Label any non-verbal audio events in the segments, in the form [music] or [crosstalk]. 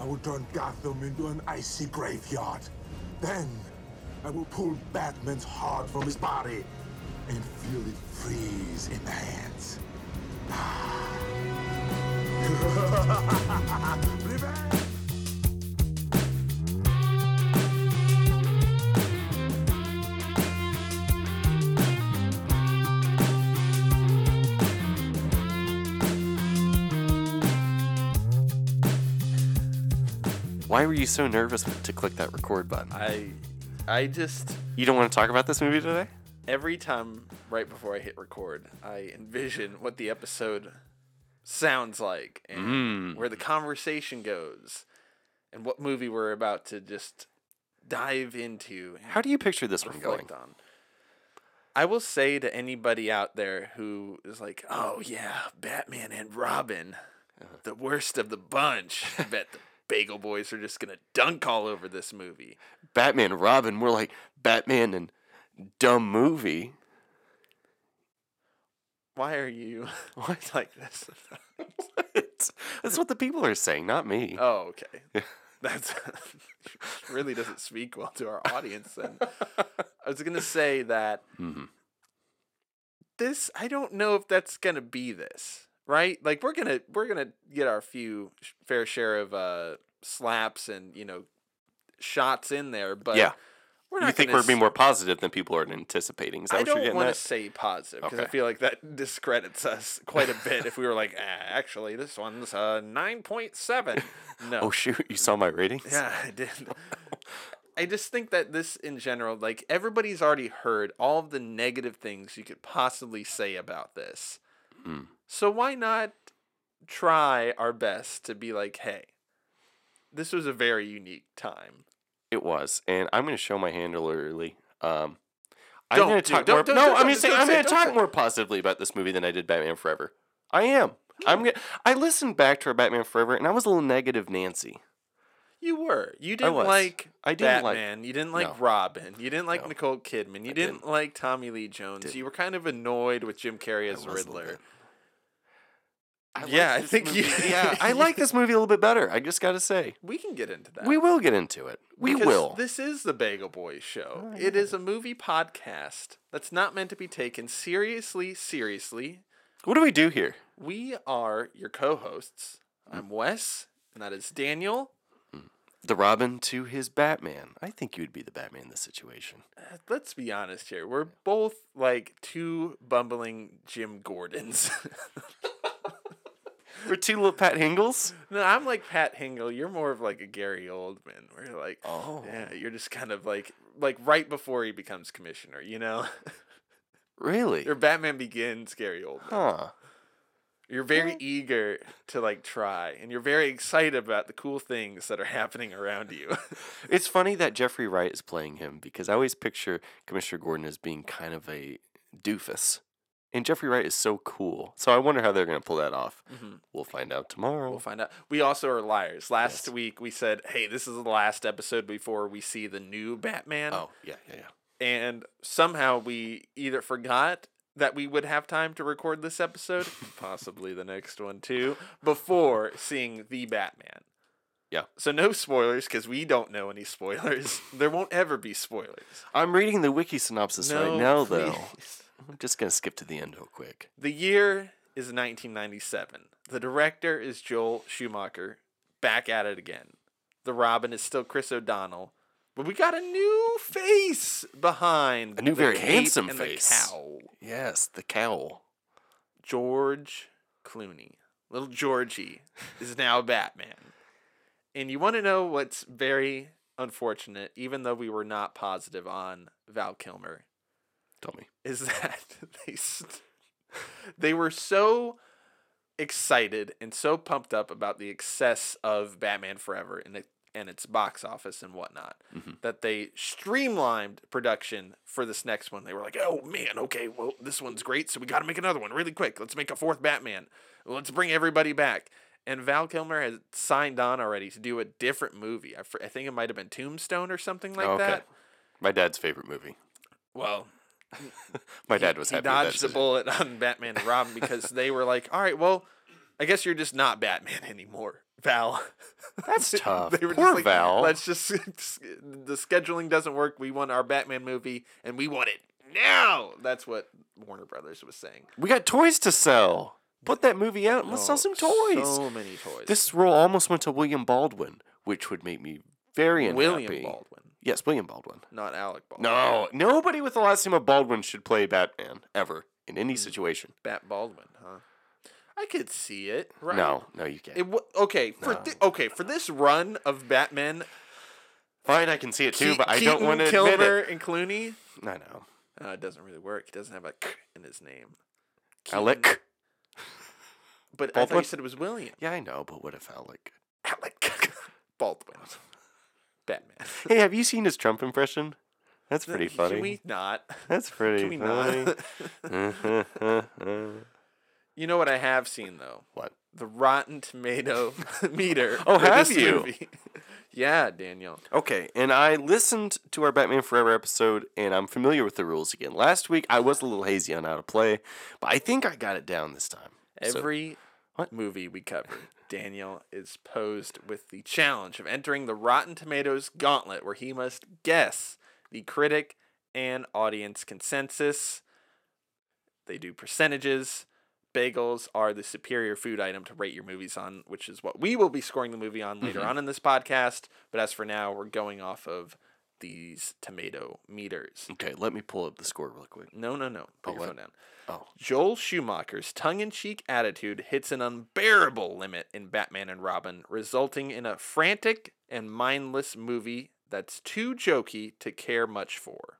I will turn Gotham into an icy graveyard. Then I will pull Batman's heart from his body and feel it freeze in my hands. Ah. [laughs] [laughs] Why were you so nervous to click that record button? I, I just You don't want to talk about this movie today? every time right before I hit record, I envision what the episode sounds like and Mm. where the conversation goes, and what movie we're about to just dive into. and How do you picture this one going? reflect on. I will say to anybody out there who is like, "Oh yeah, Batman and Robin, Uh-huh. the worst of the bunch." I bet the Bagel Boys are just gonna dunk all over this movie. Batman, Robin, more like Batman and dumb movie. Why are you [laughs] What? like this? That's what the people are saying, not me. Oh, okay. [laughs] That's [laughs] really doesn't speak well to our audience. Then I was gonna say that Mhm. this. I don't know if that's gonna be this right. Like we're gonna we're gonna get our few fair share of uh slaps and you know shots in there, but Yeah. we're you think we're being more positive than people are anticipating? Is that I what you're don't getting want to say positive because I feel like that [laughs] discredits us quite a bit if we were like, ah, actually, this one's uh, 9.7. [laughs] No. Oh shoot! You saw my ratings? Yeah, I did. [laughs] I just think that this in general, like everybody's already heard all of the negative things you could possibly say about this. Mm. So why not try our best to be like, hey, this was a very unique time. It was, and I'm going to show my hand early. Um, I'm Don't going to talk don't- more. don't- no, don't- I'm don't- just I'm going to talk say more positively about this movie than I did Batman Forever. I am. I'm gonna, I listened back to our Batman Forever, and I was a little negative, Nancy. You were. You didn't was. like I didn't like- you didn't like No. Robin. You didn't like No. Nicole Kidman. You didn't, didn't. like Tommy Lee Jones. Didn't. You were kind of annoyed with Jim Carrey as I the was a Riddler. I like Yeah, I think you- yeah, [laughs] I like this movie a little bit better. I just got to say, We can get into that. we will get into it. We Because will. This is the Bagel Boys show. Oh, It is a movie podcast that's not meant to be taken seriously. Seriously, What do we do here? we are your co-hosts. Mm. I'm Wes, and that is Daniel. The Robin to his Batman. I think you would be the Batman in this situation. Uh, Let's be honest here. We're both like two bumbling Jim Gordons. [laughs] We're two little Pat Hingles. no, I'm like Pat Hingle. You're more of like a Gary Oldman. We're like, Oh. yeah, you're just kind of like like right before he becomes commissioner. You know, [laughs] Really? your Batman Begins, Gary Oldman. Huh. You're very eager to like try, and you're very excited about the cool things that are happening around you. [laughs] It's funny that Jeffrey Wright is playing him because I always picture Commissioner Gordon as being kind of a doofus. And Jeffrey Wright is so cool. So I wonder how they're going to pull that off. Mm-hmm. We'll find out tomorrow. we'll find out. We also are liars. Last Yes. week we said, "Hey, this is the last episode before we see the new Batman," oh, yeah, yeah, yeah. and somehow we either forgot that we would have time to record this episode, [laughs] possibly the next one too, before seeing the Batman. Yeah. So no spoilers because we don't know any spoilers. [laughs] there won't ever be spoilers. I'm reading the wiki synopsis right No, now, though. I'm just going to skip to the end real quick. The year is 1997. The director is Joel Schumacher, back at it again. The Robin is still Chris O'Donnell, but we got a new face behind A new, very handsome and face. The cowl. Yes, the cowl. George Clooney, little Georgie, [laughs] is now Batman. And you want to know what's very unfortunate, even though we were not positive on Val Kilmer, Tell me. is that [laughs] they st- they were so excited and so pumped up about the excess of Batman Forever and it and its box office and whatnot mm-hmm. that they streamlined production for this next one. They were like, "Oh man, okay, well this one's great, so we got to make another one really quick. Let's make a fourth Batman. Let's bring everybody back." And Val Kilmer has signed on already to do a different movie. I, I think it might have been Tombstone or something like Oh, okay. that. My dad's favorite movie. Well, [laughs] My dad was he happy that dodged the bullet on Batman and Robin because they were like, all right, well, I guess you're just not Batman anymore, Val. [laughs] That's tough. They were Poor just like, Val. Let's just [laughs] the scheduling doesn't work. We want our Batman movie, and we want it now. That's what Warner Brothers was saying. We got toys to sell. Put that movie out and let's sell Oh, some toys. So many toys. This role almost went to William Baldwin, which would make me very unhappy. William Baldwin, Yes, William Baldwin. not Alec Baldwin. No, nobody with the last name of Baldwin should play Batman ever in any situation. Bat Baldwin, huh? I could see it. Right? No, no, you can't. It w- okay for No. thi- okay for this run of Batman. Fine, I can see it too, Ke- but I don't want to admit Kilmer, it. and Clooney. I know. Uh, it doesn't really work. He doesn't have a k in his name. Alec. Keaton- But I thought you said it was William. Yeah, I know, but what if Alec? Alec [laughs] Baldwin. Batman. [laughs] Hey, have you seen his Trump impression? That's pretty Can funny. we not? That's [laughs] pretty Can we funny. not? [laughs] you know what I have seen though? what? The Rotten Tomato meter. Oh, have you? movie. yeah, Daniel. Okay, and I listened to our Batman Forever episode, and I'm familiar with the rules again. Last week, I was a little hazy on how to play, but I think I got it down this time. So- Every What? movie we cover, Daniel is posed with the challenge of entering the Rotten Tomatoes gauntlet where he must guess the critic and audience consensus. They do percentages. Bagels are the superior food item to rate your movies on, which is what we will be scoring the movie on later Mhm. on in this podcast. But as for now, we're going off of these tomato meters. okay, let me pull up the score real quick. No, no, no. Put Oh, your what? phone down. Oh, Joel Schumacher's tongue in cheek attitude hits an unbearable limit in Batman and Robin, resulting in a frantic and mindless movie that's too jokey to care much for.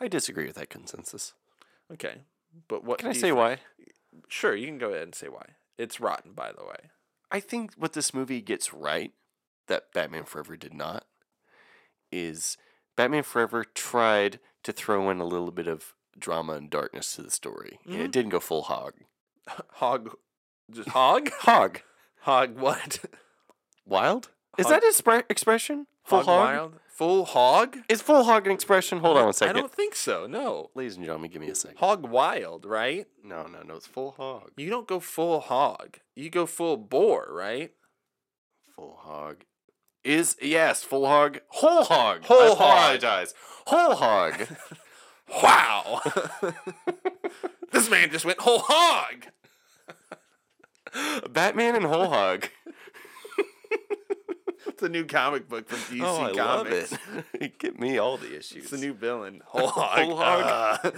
I disagree with that consensus. Okay. But what Can I say think? why? Sure, you can go ahead and say why. It's rotten, by the way. I think what this movie gets right that Batman Forever did not is Batman Forever tried to throw in a little bit of drama and darkness to the story. And Mhm. it didn't go full hog. [laughs] Hog. Just [laughs] hog? Hog. hog what? [laughs] Wild? Is Hog- that an expre- expression? Full hog, hog? wild? Full hog? Is full hog an expression? Hold on a second. I don't think so. No. Ladies and gentlemen, give me a second. Hog wild, right? No, no, no. It's full hog. You don't go full hog. You go full boar, right? Full hog. Is, yes, full hog. Whole hog. Whole I hog. apologize. Whole hog. [laughs] Wow. [laughs] this man just went whole hog. Batman and whole hog. It's a new comic book from DC oh, I love Comics. [laughs] it. Get me all the issues. It's a new villain. Whole hog. Whole hog. Uh,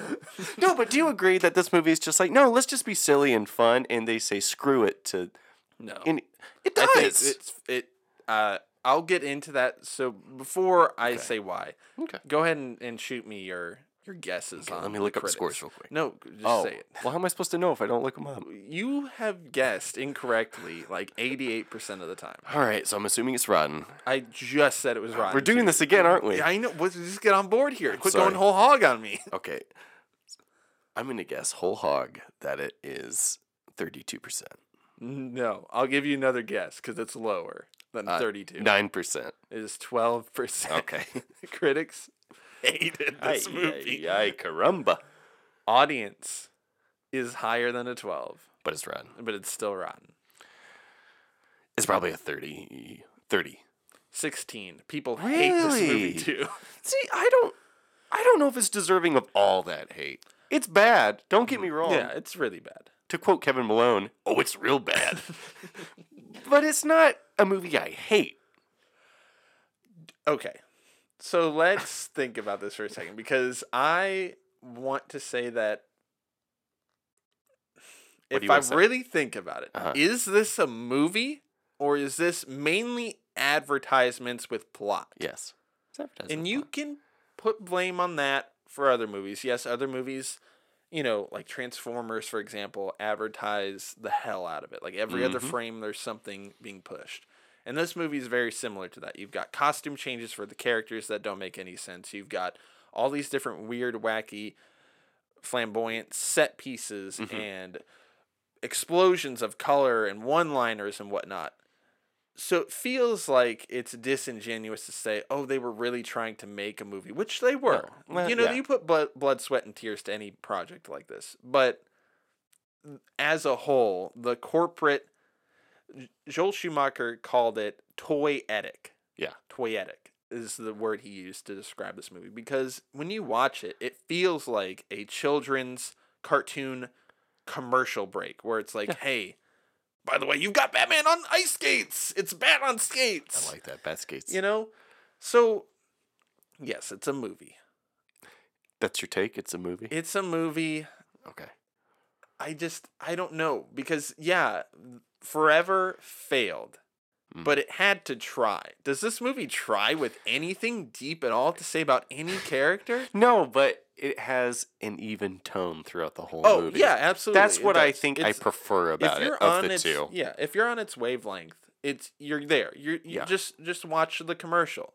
no, but do you agree that this movie is just like, no, let's just be silly and fun, and they say screw it to. no. And it does. it's it uh I'll get into that. So before I say why, okay. go ahead and, and shoot me your your guesses Okay, on let me look up the critics. scores real quick. No, just oh, say it. well, how am I supposed to know if I don't look them up? You have guessed incorrectly like 88% of the time. All right, so I'm assuming it's rotten. I just said it was rotten. We're doing this again, aren't we? Yeah, I know. Let's just get on board here. Quit sorry. going whole hog on me. [laughs] Okay. I'm gonna guess whole hog that it is 32 percent, No, I'll give you another guess because it's lower than Uh, 32. nine percent. It is 12%. Okay. [laughs] Critics hated this Ay, movie. ay, ay, caramba! Audience is higher than a 12, But it's rotten. but it's still rotten. It's probably a 30. 30. 16. People hate this movie too. [laughs] See, I don't, I don't know if it's deserving of all that hate. It's bad. Don't get me wrong. Yeah, it's really bad. To quote Kevin Malone, "Oh, it's real bad." [laughs] but it's not a movie I hate. Okay. So let's [laughs] think about this for a second because I want to say that if I say? really think about it, is Uh-huh. this a movie or is this mainly advertisements with plot? Yes. And you plot. can put blame on that for other movies. Yes, other movies, you know, like Transformers, for example, advertise the hell out of it. Like every other Mhm. frame, there's something being pushed. And this movie is very similar to that. You've got costume changes for the characters that don't make any sense. You've got all these different weird, wacky, flamboyant set pieces Mhm. and explosions of color and one liners and whatnot. So it feels like it's disingenuous to say, oh, they were really trying to make a movie, which they were. Well, you know, yeah. you put blood, blood, sweat, and tears to any project like this. But as a whole, the corporate Joel Schumacher called it toyetic. Yeah. Toyetic is the word he used to describe this movie because when you watch it, it feels like a children's cartoon commercial break where it's like, "Hey, by the way, you've got Batman on ice skates. It's Bat on skates." I like that. Bat skates. You know? So, yes, it's a movie. That's your take? It's a movie? It's a movie. okay. I just I don't know because yeah, Forever failed. Mm. But it had to try. Does this movie try with anything deep at all to say about any character? [laughs] No, but it has an even tone throughout the whole Oh, movie. yeah, absolutely. That's what I think I prefer about if it you're of on the its, two. Yeah, if you're on its wavelength, it's you're there. You're you Yeah. just just watch the commercial.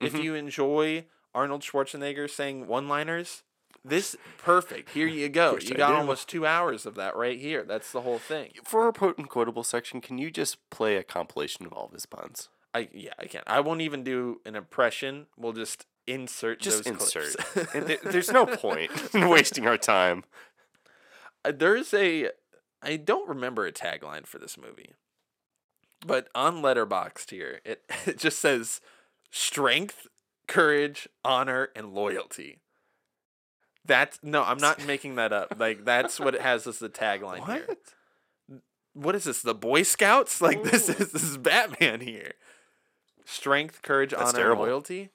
If Mhm. you enjoy Arnold Schwarzenegger saying one-liners, this perfect. Here you go. You got almost 2 hours of that right here. That's the whole thing. For our potent quotable section, can you just play a compilation of all of his puns? I yeah, I can't. I won't even do an impression. We'll just insert Just those insert. clips. [laughs] And there- There's no point [laughs] in wasting our time. Uh, There's a I don't remember a tagline for this movie. But on Letterboxd here, it, [laughs] it just says strength, courage, honor, and loyalty. That's no, I'm not making that up. Like that's what it has as the tagline here. What is this? The Boy Scouts? Like this is this is Batman here. Strength, courage, That's honor, terrible. and loyalty.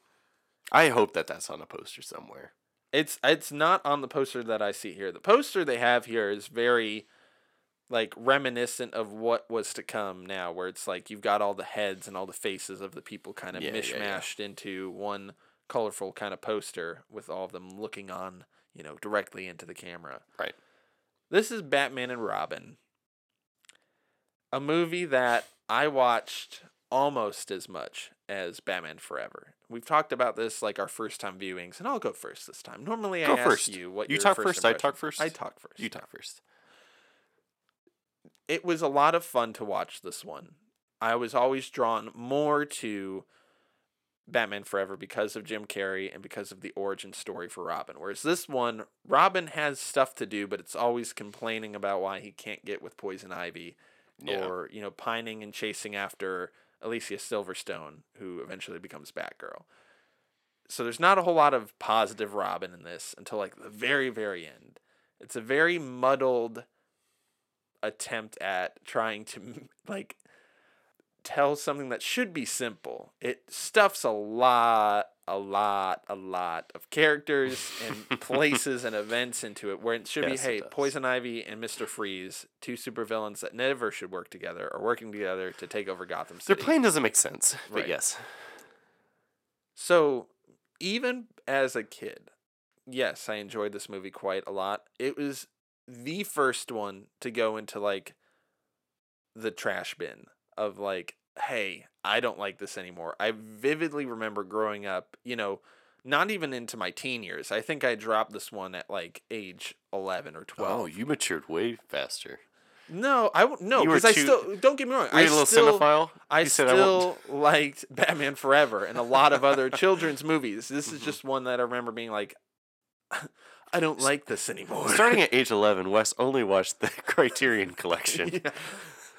I hope that that's on a poster somewhere. It's it's not on the poster that I see here. The poster they have here is very like reminiscent of what was to come now where it's like you've got all the heads and all the faces of the people kind of Yeah, yeah, yeah. mishmashed into one colorful kind of poster with all of them looking on, you know, directly into the camera. Right. This is Batman and Robin. A movie that I watched almost as much as Batman Forever. We've talked about this like our first time viewings, and I'll go first this time. Normally, Go I ask first. you what You talk first first, I talk first? I talk first. You talk first. It was a lot of fun to watch this one. I was always drawn more to Batman Forever because of Jim Carrey and because of the origin story for Robin. Whereas this one, Robin has stuff to do, but it's always complaining about why he can't get with Poison Ivy Yeah. or, you know, pining and chasing after Alicia Silverstone, who eventually becomes Batgirl. So there's not a whole lot of positive Robin in this until like the very, very end. It's a very muddled attempt at trying to [laughs] like tell something that should be simple. It stuffs a lot, a lot, a lot of characters and [laughs] places and events into it where it should Yes, be hey. Poison Ivy and Mr. Freeze, two supervillains that never should work together, are working together to take over Gotham City. Their plan doesn't make sense, but Right. yes. So, even as a kid, yes, I enjoyed this movie quite a lot. It was the first one to go into like the trash bin of like, hey, I don't like this anymore. I vividly remember growing up, you know, not even into my teen years. I think I dropped this one at like age 11 or 12. Oh, you matured way faster. No, I no because I still don't get me wrong. I you a little still, cinephile? I You said I still liked Batman Forever and a lot of other children's movies. This Mm-hmm. is just one that I remember being like, [laughs] I don't like this anymore. Starting at [laughs] age 11, Wes only watched the [laughs] Criterion Collection. Yeah.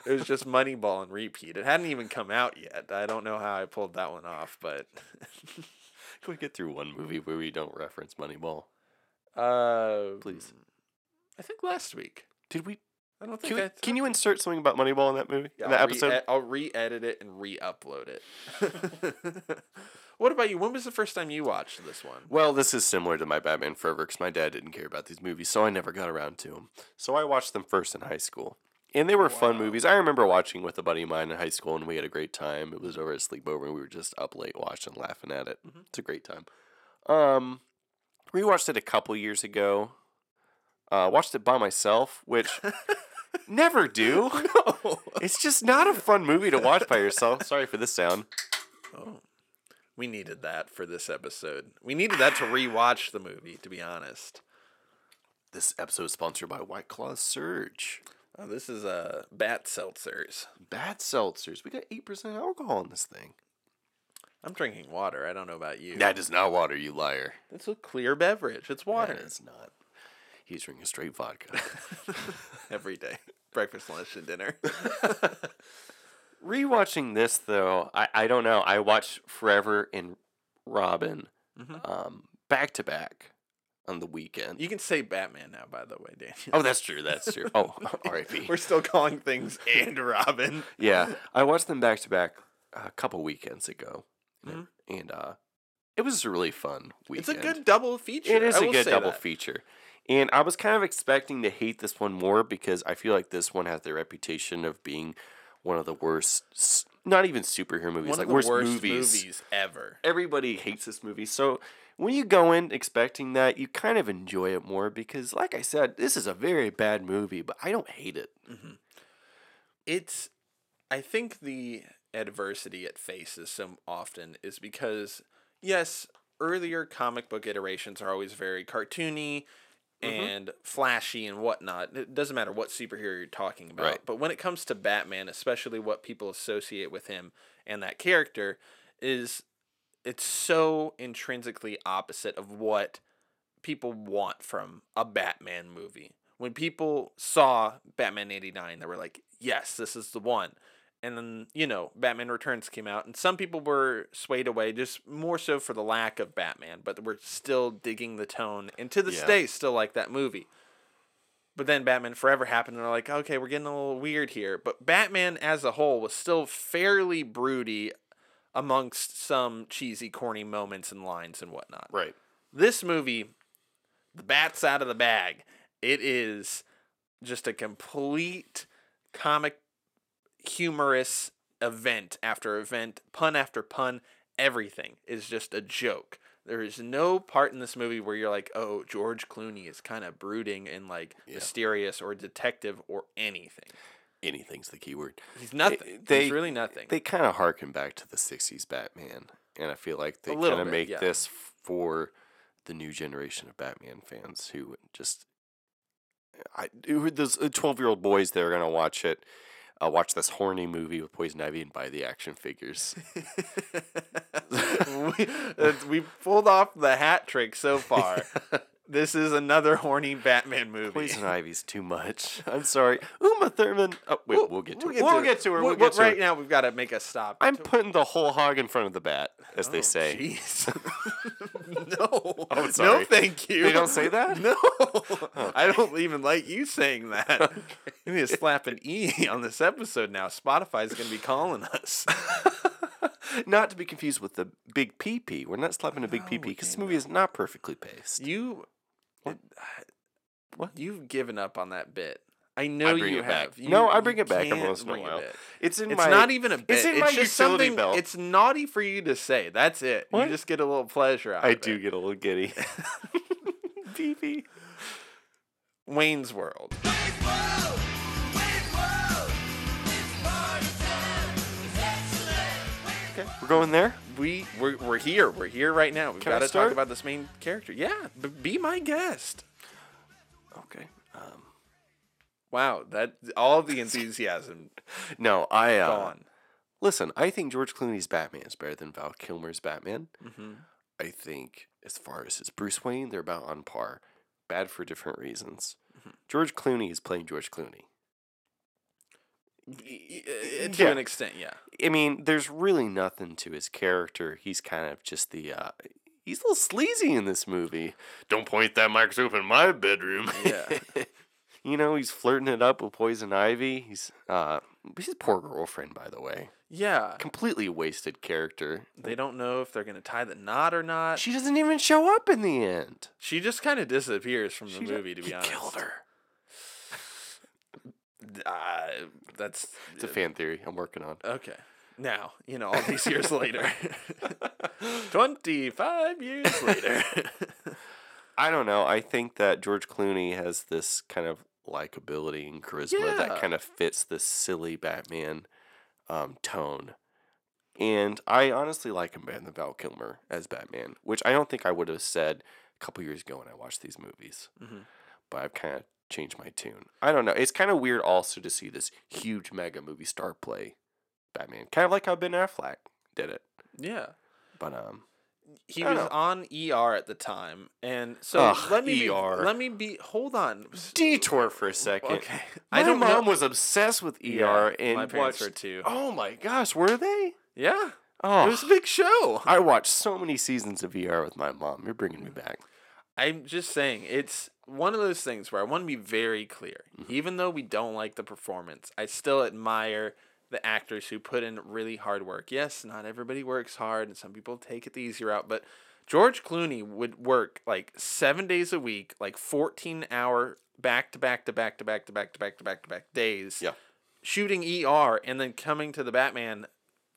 It was just Moneyball and repeat. It hadn't even come out yet. I don't know how I pulled that one off, but [laughs] Can we get through one movie where we don't reference Moneyball? uh, Please. I think last week. Did we? I don't think Can, we, I can you insert something about Moneyball in that movie? Yeah, in that I'll episode? Re- I'll re-edit it and re-upload it. [laughs] what about you? When was the first time you watched this one? Well, this is similar to my Batman Forever because my dad didn't care about these movies, so I never got around to them. So I watched them first in high school. And they were fun movies. I remember watching with a buddy of mine in high school, and we had a great time. It was over at sleepover, and we were just up late watching, laughing at it. It's a great time. Um, rewatched it a couple years ago. Uh, watched it by myself, which [laughs] never do. No. It's just not a fun movie to watch by yourself. Sorry for this sound. Oh, we needed that for this episode. We needed that to rewatch the movie. To be honest, This episode is sponsored by White Claw Surge. Oh, this is uh, bat seltzers. Bad seltzers. We got 8% alcohol in this thing. I'm drinking water. I don't know about you. That is not water, you liar. It's a clear beverage. It's water. It's not. He's drinking straight vodka. [laughs] every day, breakfast, lunch, and dinner. [laughs] Rewatching this though, I, I don't know. I watched Forever and Robin Mm-hmm. um, back to back on the weekend. You can say Batman now, by the way, [laughs] Daniel. Oh, that's true. That's true. Oh, [laughs] R.I.P. We're still calling things and Robin. [laughs] Yeah, I watched them back to back a couple weekends ago, Mhm. and uh, it was a really fun weekend. It's a good double feature. It is I a good double that. feature. And I was kind of expecting to hate this one more because I feel like this one has the reputation of being one of the worst, not even superhero movies, One like of the worst, worst movies. movies ever. Everybody hates this movie. So when you go in expecting that, you kind of enjoy it more because, like I said, this is a very bad movie, but I don't hate it. Mm-hmm. it's I think the adversity it faces so often is because yes, earlier comic book iterations are always very cartoony mm-hmm. and flashy and whatnot. It doesn't matter what superhero you're talking about. Right. But when it comes to Batman, especially what people associate with him and that character, is it's so intrinsically opposite of what people want from a Batman movie. When people saw Batman 89, they were like, yes, this is the one. And then, you know, Batman Returns came out, and some people were swayed away just more so for the lack of Batman, but we're still digging the tone, and to this Yeah. day, still like that movie. But then Batman Forever happened, and they're like, okay, we're getting a little weird here. But Batman as a whole was still fairly broody amongst some cheesy, corny moments and lines and whatnot Right. this movie, the bat's out of the bag. It is just a complete comic, humorous event after event, pun after pun. Everything is just a joke. There is no part in this movie where you're like, oh, George Clooney is kind of brooding and like Yeah. mysterious or detective or anything. Anything's the key word. He's nothing. they- He's really nothing. They kind of harken back to the 60s Batman. And I feel like they kind of make yeah. this for the new generation of Batman fans who just. I who- those twelve year old boys that are gonna watch it, uh, watch this horny movie with Poison Ivy and buy the action figures. [laughs] we, uh, we pulled off the hat trick so [laughs] far. This is another [laughs] horny Batman movie. Poison Ivy's too much. I'm sorry, Uma Thurman. Oh wait, we'll, get to it. We'll get to her. We'll, We'll- get to right her. now, we've got to make a stop. I'm To- putting the whole hog in front of the bat, as they Oh, say. [laughs] Jeez. [laughs] no. Oh, sorry. No, thank you. They don't say that? No. I don't even like you saying that. You need to slap an E on this episode now. Spotify's going to be calling us. not to be confused with the big PP. We're not slapping a big No, PP because this movie is not perfectly paced. You. What? What? You've given up on that bit. I know bring you have. You- No, I bring it back every once in a while. it. It's in It's my. not even a bit. It's in my just something. belt. It's naughty for you to say. That's it. What? You just get a little pleasure out of it. I do it. get a little giddy. [laughs] [laughs] PP. Wayne's World. We're going there. We we're, we're here. We're here right now. We've Can I got to talk start? about this main character. Yeah, b- be my guest. Okay. Um, Wow, that all the enthusiasm [laughs] no, I uh, gone. listen. I think George Clooney's Batman is better than Val Kilmer's Batman. hmm I think as far as his Bruce Wayne, they're about on par. Bad for different reasons. Mm-hmm. George Clooney is playing George Clooney. To Yeah. an extent, yeah. I mean, there's really nothing to his character. He's kind of just the uh he's a little sleazy in this movie. Don't point that microscope in my bedroom. Yeah. [laughs] you know, he's flirting it up with Poison Ivy. He's uh his poor girlfriend, by the way. Yeah. Completely wasted character. They don't know if they're gonna tie the knot or not. She, She doesn't even show up in the end. She just kind of disappears from the She ju- movie. To be he honest, killed her. Uh, that's It's a fan theory I'm working on. Okay. Now, you know, all these years later. [laughs] 25 years later. [laughs] I don't know. I think that George Clooney has this kind of likability and charisma Yeah. that kind of fits this silly Batman um, tone. And I honestly like him better than Val Kilmer as Batman, which I don't think I would have said a couple years ago when I watched these movies. Mhm. But I've kind of changed my tune. I don't know. It's kind of weird also to see this huge mega movie star play Batman, kind of like how Ben Affleck did it. yeah. But um, he was don't on ER at the time, and so Ugh, let me ER. Be, let me be. Hold on. Detour for a second. Okay, My I don't mom know. was obsessed with ER Yeah, and my parents watched. were too. Oh my gosh, were they? Yeah, Oh, it was a big show. I watched so many seasons of ER with my mom. You're bringing me back. I'm just saying, it's one of those things where I want to be very clear. Mm-hmm. Even though we don't like the performance, I still admire the actors who put in really hard work. Yes, not everybody works hard, and some people take it the easier route, but George Clooney would work like seven days a week, like 14 hour back to back to back to back to back to back to back to back days. Yeah. Shooting ER and then coming to the Batman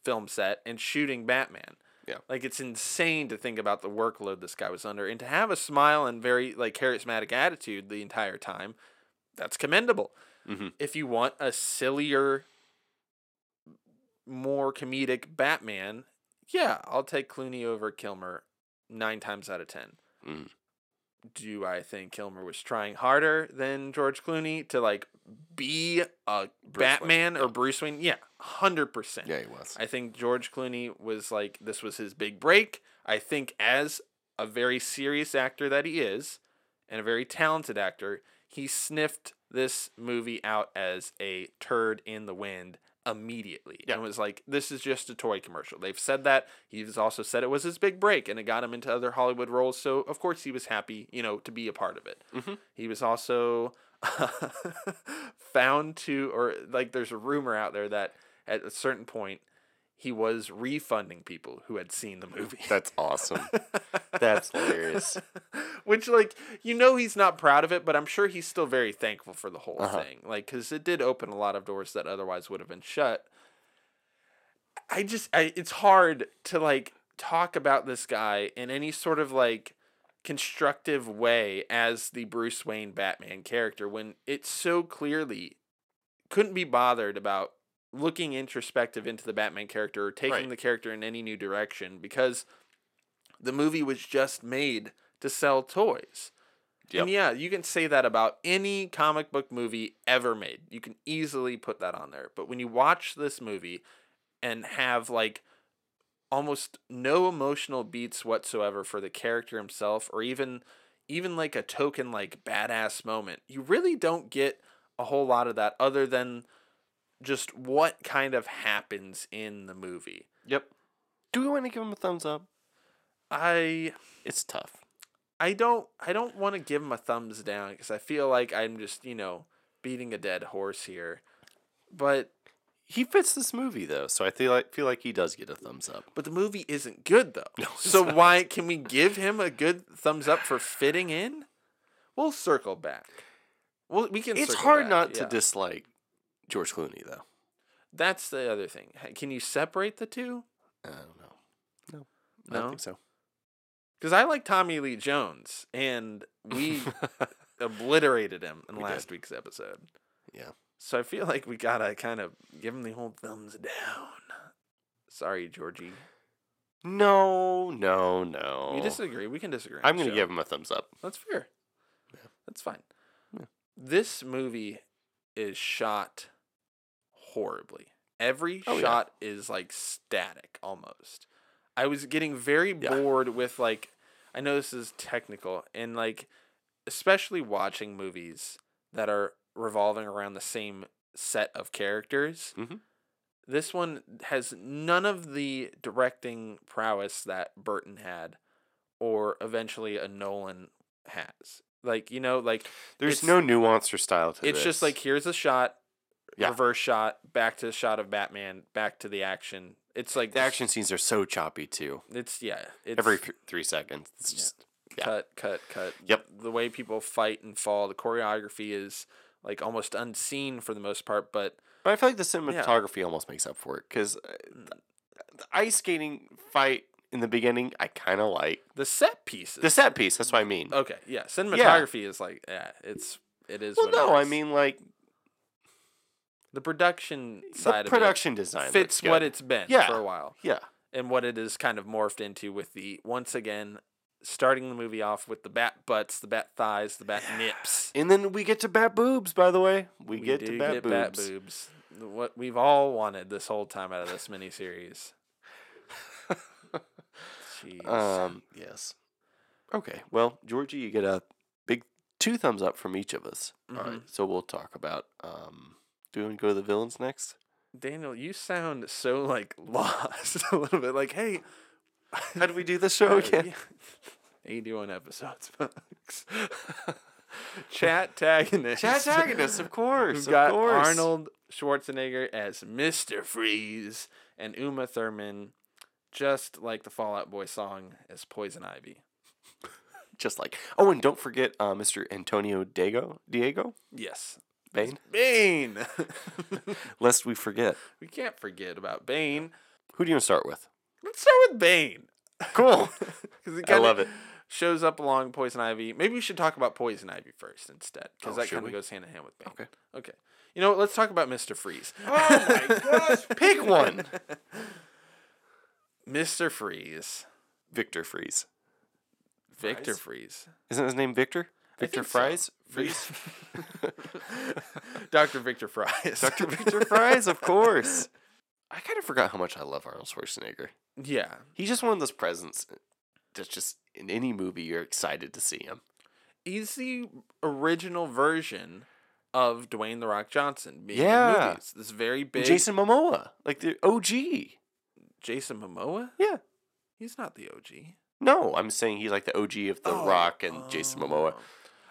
film set and shooting Batman. Yeah. Like it's insane to think about the workload this guy was under and to have a smile and very like charismatic attitude the entire time. That's commendable. Mhm. If you want a sillier more comedic Batman, yeah, I'll take Clooney over Kilmer 9 times out of 10. Mm. Do I think Kilmer was trying harder than George Clooney to like be a Wayne, Batman or Bruce Wayne? Yeah, 100%. Yeah, he was. I think George Clooney was like this was his big break. I think as a very serious actor that he is, and a very talented actor, he sniffed this movie out as a turd in the wind immediately. Yeah. And was like, this is just a toy commercial. They've said that. He's also said it was his big break and it got him into other Hollywood roles. So of course he was happy, you know, to be a part of it. Mhm. He was also [laughs] found to or like there's a rumor out there that at a certain point he was refunding people who had seen the movie. [laughs] That's awesome. [laughs] That's hilarious. Which like you know he's not proud of it, but I'm sure he's still very thankful for the whole Uh-huh. thing. Like cuz it did open a lot of doors that otherwise would have been shut. I just I it's hard to like talk about this guy in any sort of like constructive way as the Bruce Wayne Batman character when it so clearly couldn't be bothered about looking introspective into the Batman character or taking Right. the character in any new direction because the movie was just made to sell toys. Yep. And yeah, you can say that about any comic book movie ever made. You can easily put that on there. But when you watch this movie and have like almost no emotional beats whatsoever for the character himself or even even like a token like badass moment, you really don't get a whole lot of that other than just what kind of happens in the movie. Yep. Do we want to give him a thumbs up? I It's tough. I don't I don't want to give him a thumbs down because I feel like I'm just you know beating a dead horse here, but He fits this movie though, so I feel like feel like he does get a thumbs up. but the movie isn't good though. No, so not. why can we give him a good thumbs up for fitting in? We'll circle back. Well, we can. It's hard back, not to dislike George Clooney though. That's the other thing. Can you separate the two? I don't know. No, I No? don't think so. Because I like Tommy Lee Jones, and we [laughs] obliterated him in We last did. week's episode. Yeah. So I feel like we gotta kind of give him the whole thumbs down. Sorry, Georgie. No, no, no. We disagree. We can disagree. I'm gonna give him a thumbs up. That's fair. Yeah. That's fine. Yeah. This movie is shot horribly. Every Oh, yeah. shot is like static almost. I was getting very Yeah. bored with like I know this is technical and like especially watching movies that are revolving around the same set of characters. Mhm. This one has none of the directing prowess that Burton had or eventually a Nolan has. Like, you know, like There's no nuance or style to it. it's this. just like here's a shot, Yeah. reverse shot, back to the shot of Batman, back to the action. It's like the action scenes are so choppy too. It's yeah. It's Every three seconds, it's Yeah. just yeah. cut, cut, cut. Yep. The way people fight and fall, the choreography is like almost unseen for the most part, but But I feel like the cinematography almost makes up for it because Mm. the ice skating fight in the beginning, I kind of like the set pieces. the set piece. That's what I mean. Okay, yeah. Cinematography is like yeah, it's it is. well, no, I mean like the production side the production of design fits what it's been Yeah. for a while. Yeah, and what it is kind of morphed into with the once again starting the movie off with the bat butts, the bat thighs, the bat nips. and then we get to bat boobs. By the way, we, get do to bat get boobs. bat boobs. What we've all wanted this whole time out of this miniseries. [laughs] Jeez. Um, yes. Okay. Well, Georgie, you get a big two thumbs up from each of us. All right. Mhm. So we'll talk about. Um, do you want to go to the villains next? Daniel, you sound so like [laughs] lost a little bit. Like, hey, How do we do the [laughs] show again? [laughs] 81 episodes, folks. Chat tagonist. Chatagonists, of course. We've of got course. Arnold Schwarzenegger as Mr. Freeze and Uma Thurman, just like the Fall Out Boy song, as Poison Ivy. Just like. Oh, and don't forget uh, Mr. Antonio Diego. Diego Yes. Bane. Bane. [laughs] Lest we forget. we can't forget about Bane. Who do you want to start with? Let's start with Bane. Cool. [laughs] Because I love it. Shows up along Poison Ivy. Maybe we should talk about Poison Ivy first instead, because Oh, that kind of goes hand in hand with Bane. Okay. Okay. You know what? Let's talk about Mr. Freeze. [laughs] Oh my gosh! Pick one. Mr. Freeze. Victor Freeze. Victor Freeze. Isn't his name Victor? [laughs] Victor. Fries? Freeze? Dr. Victor Fries. Dr. Victor Fries, of course. [laughs] I kind of forgot how much I love Arnold Schwarzenegger. Yeah. He's just one of those presents that's just in any movie you're excited to see him. He's the original version of Dwayne the Rock Johnson being Yeah. in movies. This very big Jason Momoa, like the OG. Jason Momoa? Yeah. He's not the OG. No, I'm saying he's like the OG of The Oh, Rock and Jason Momoa. Oh.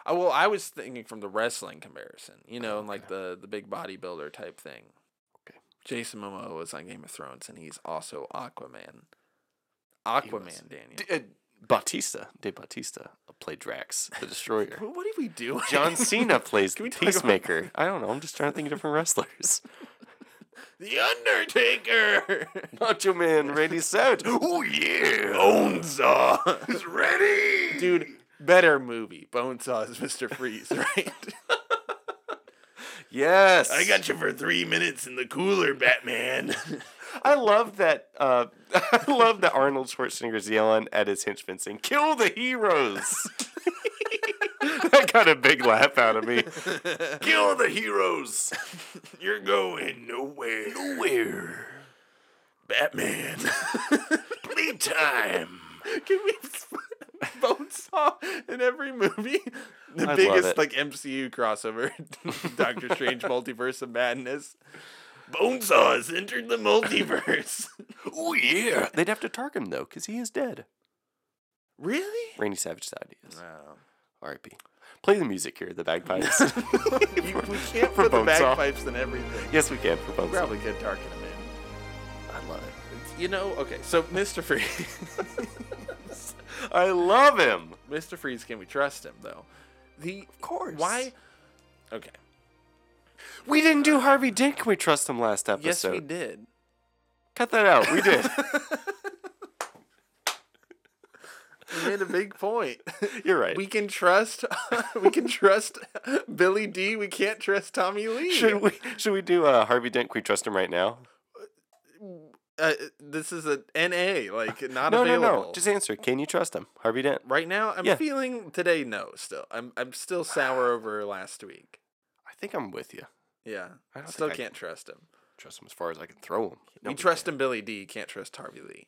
Oh, well, I was thinking from the wrestling comparison, you know, and like the the big bodybuilder type thing. Okay. Jason Momoa was on Game of Thrones, and he's also Aquaman. Aquaman. Daniel. D- uh, Batista, De Batista played Drax, the Destroyer. [laughs] What what did we do? John Cena [laughs] plays Can we the talk about- Peacemaker. I don't know. I'm just trying to think of different wrestlers. [laughs] the Undertaker. Macho Man Randy Savage. Oh yeah, Bonesaw. is ready, Dude, better movie. Bonesaw is [laughs] Mr. Freeze, right? [laughs] Yes, I got you for three minutes in the cooler, Batman. [laughs] I love that. Uh, I love that Arnold Schwarzenegger's yelling at his henchmen, saying, "Kill the heroes." that got a big laugh out of me. Kill the heroes. You're going nowhere. Nowhere. Batman. Playtime. Can we [laughs] Bonesaw in every movie? [laughs] The I biggest like MCU crossover. [laughs] Doctor Strange Multiverse of Madness. Bonesaw has entered the multiverse. Oh yeah. They'd have to target him though, because he is dead. really? Randy Savage died. Yes. Wow. R.I.P. Play the music here, the bagpipes. You- we can't For put the bagpipes in everything. yes, we can for both. Probably could target him in. I love it. You know, okay, so Mr. Freeze. I love him. Mr. Freeze, can we trust him though? The Of course. why? Okay. We didn't do Harvey Dent. Can we trust him last episode? Yes, we did. Cut that out. We did. [laughs] [laughs] You made a big point. You're right. We can trust. [laughs] we can trust Billy Dee We can't trust Tommy Lee. should we should we do uh, Harvey Dent? Can we trust him right now? Uh, this is a NA, like not no, available. no, no. Just answer. Can you trust him, Harvey Dent? right now, I'm Yeah. feeling today. No, still, I'm I'm still sour [sighs] over last week. I think I'm with you. Yeah, I still think I- can't trust him. Trust him as far as I can throw him. No, we trust can't. him, Billy Dee Can't trust Harvey Lee.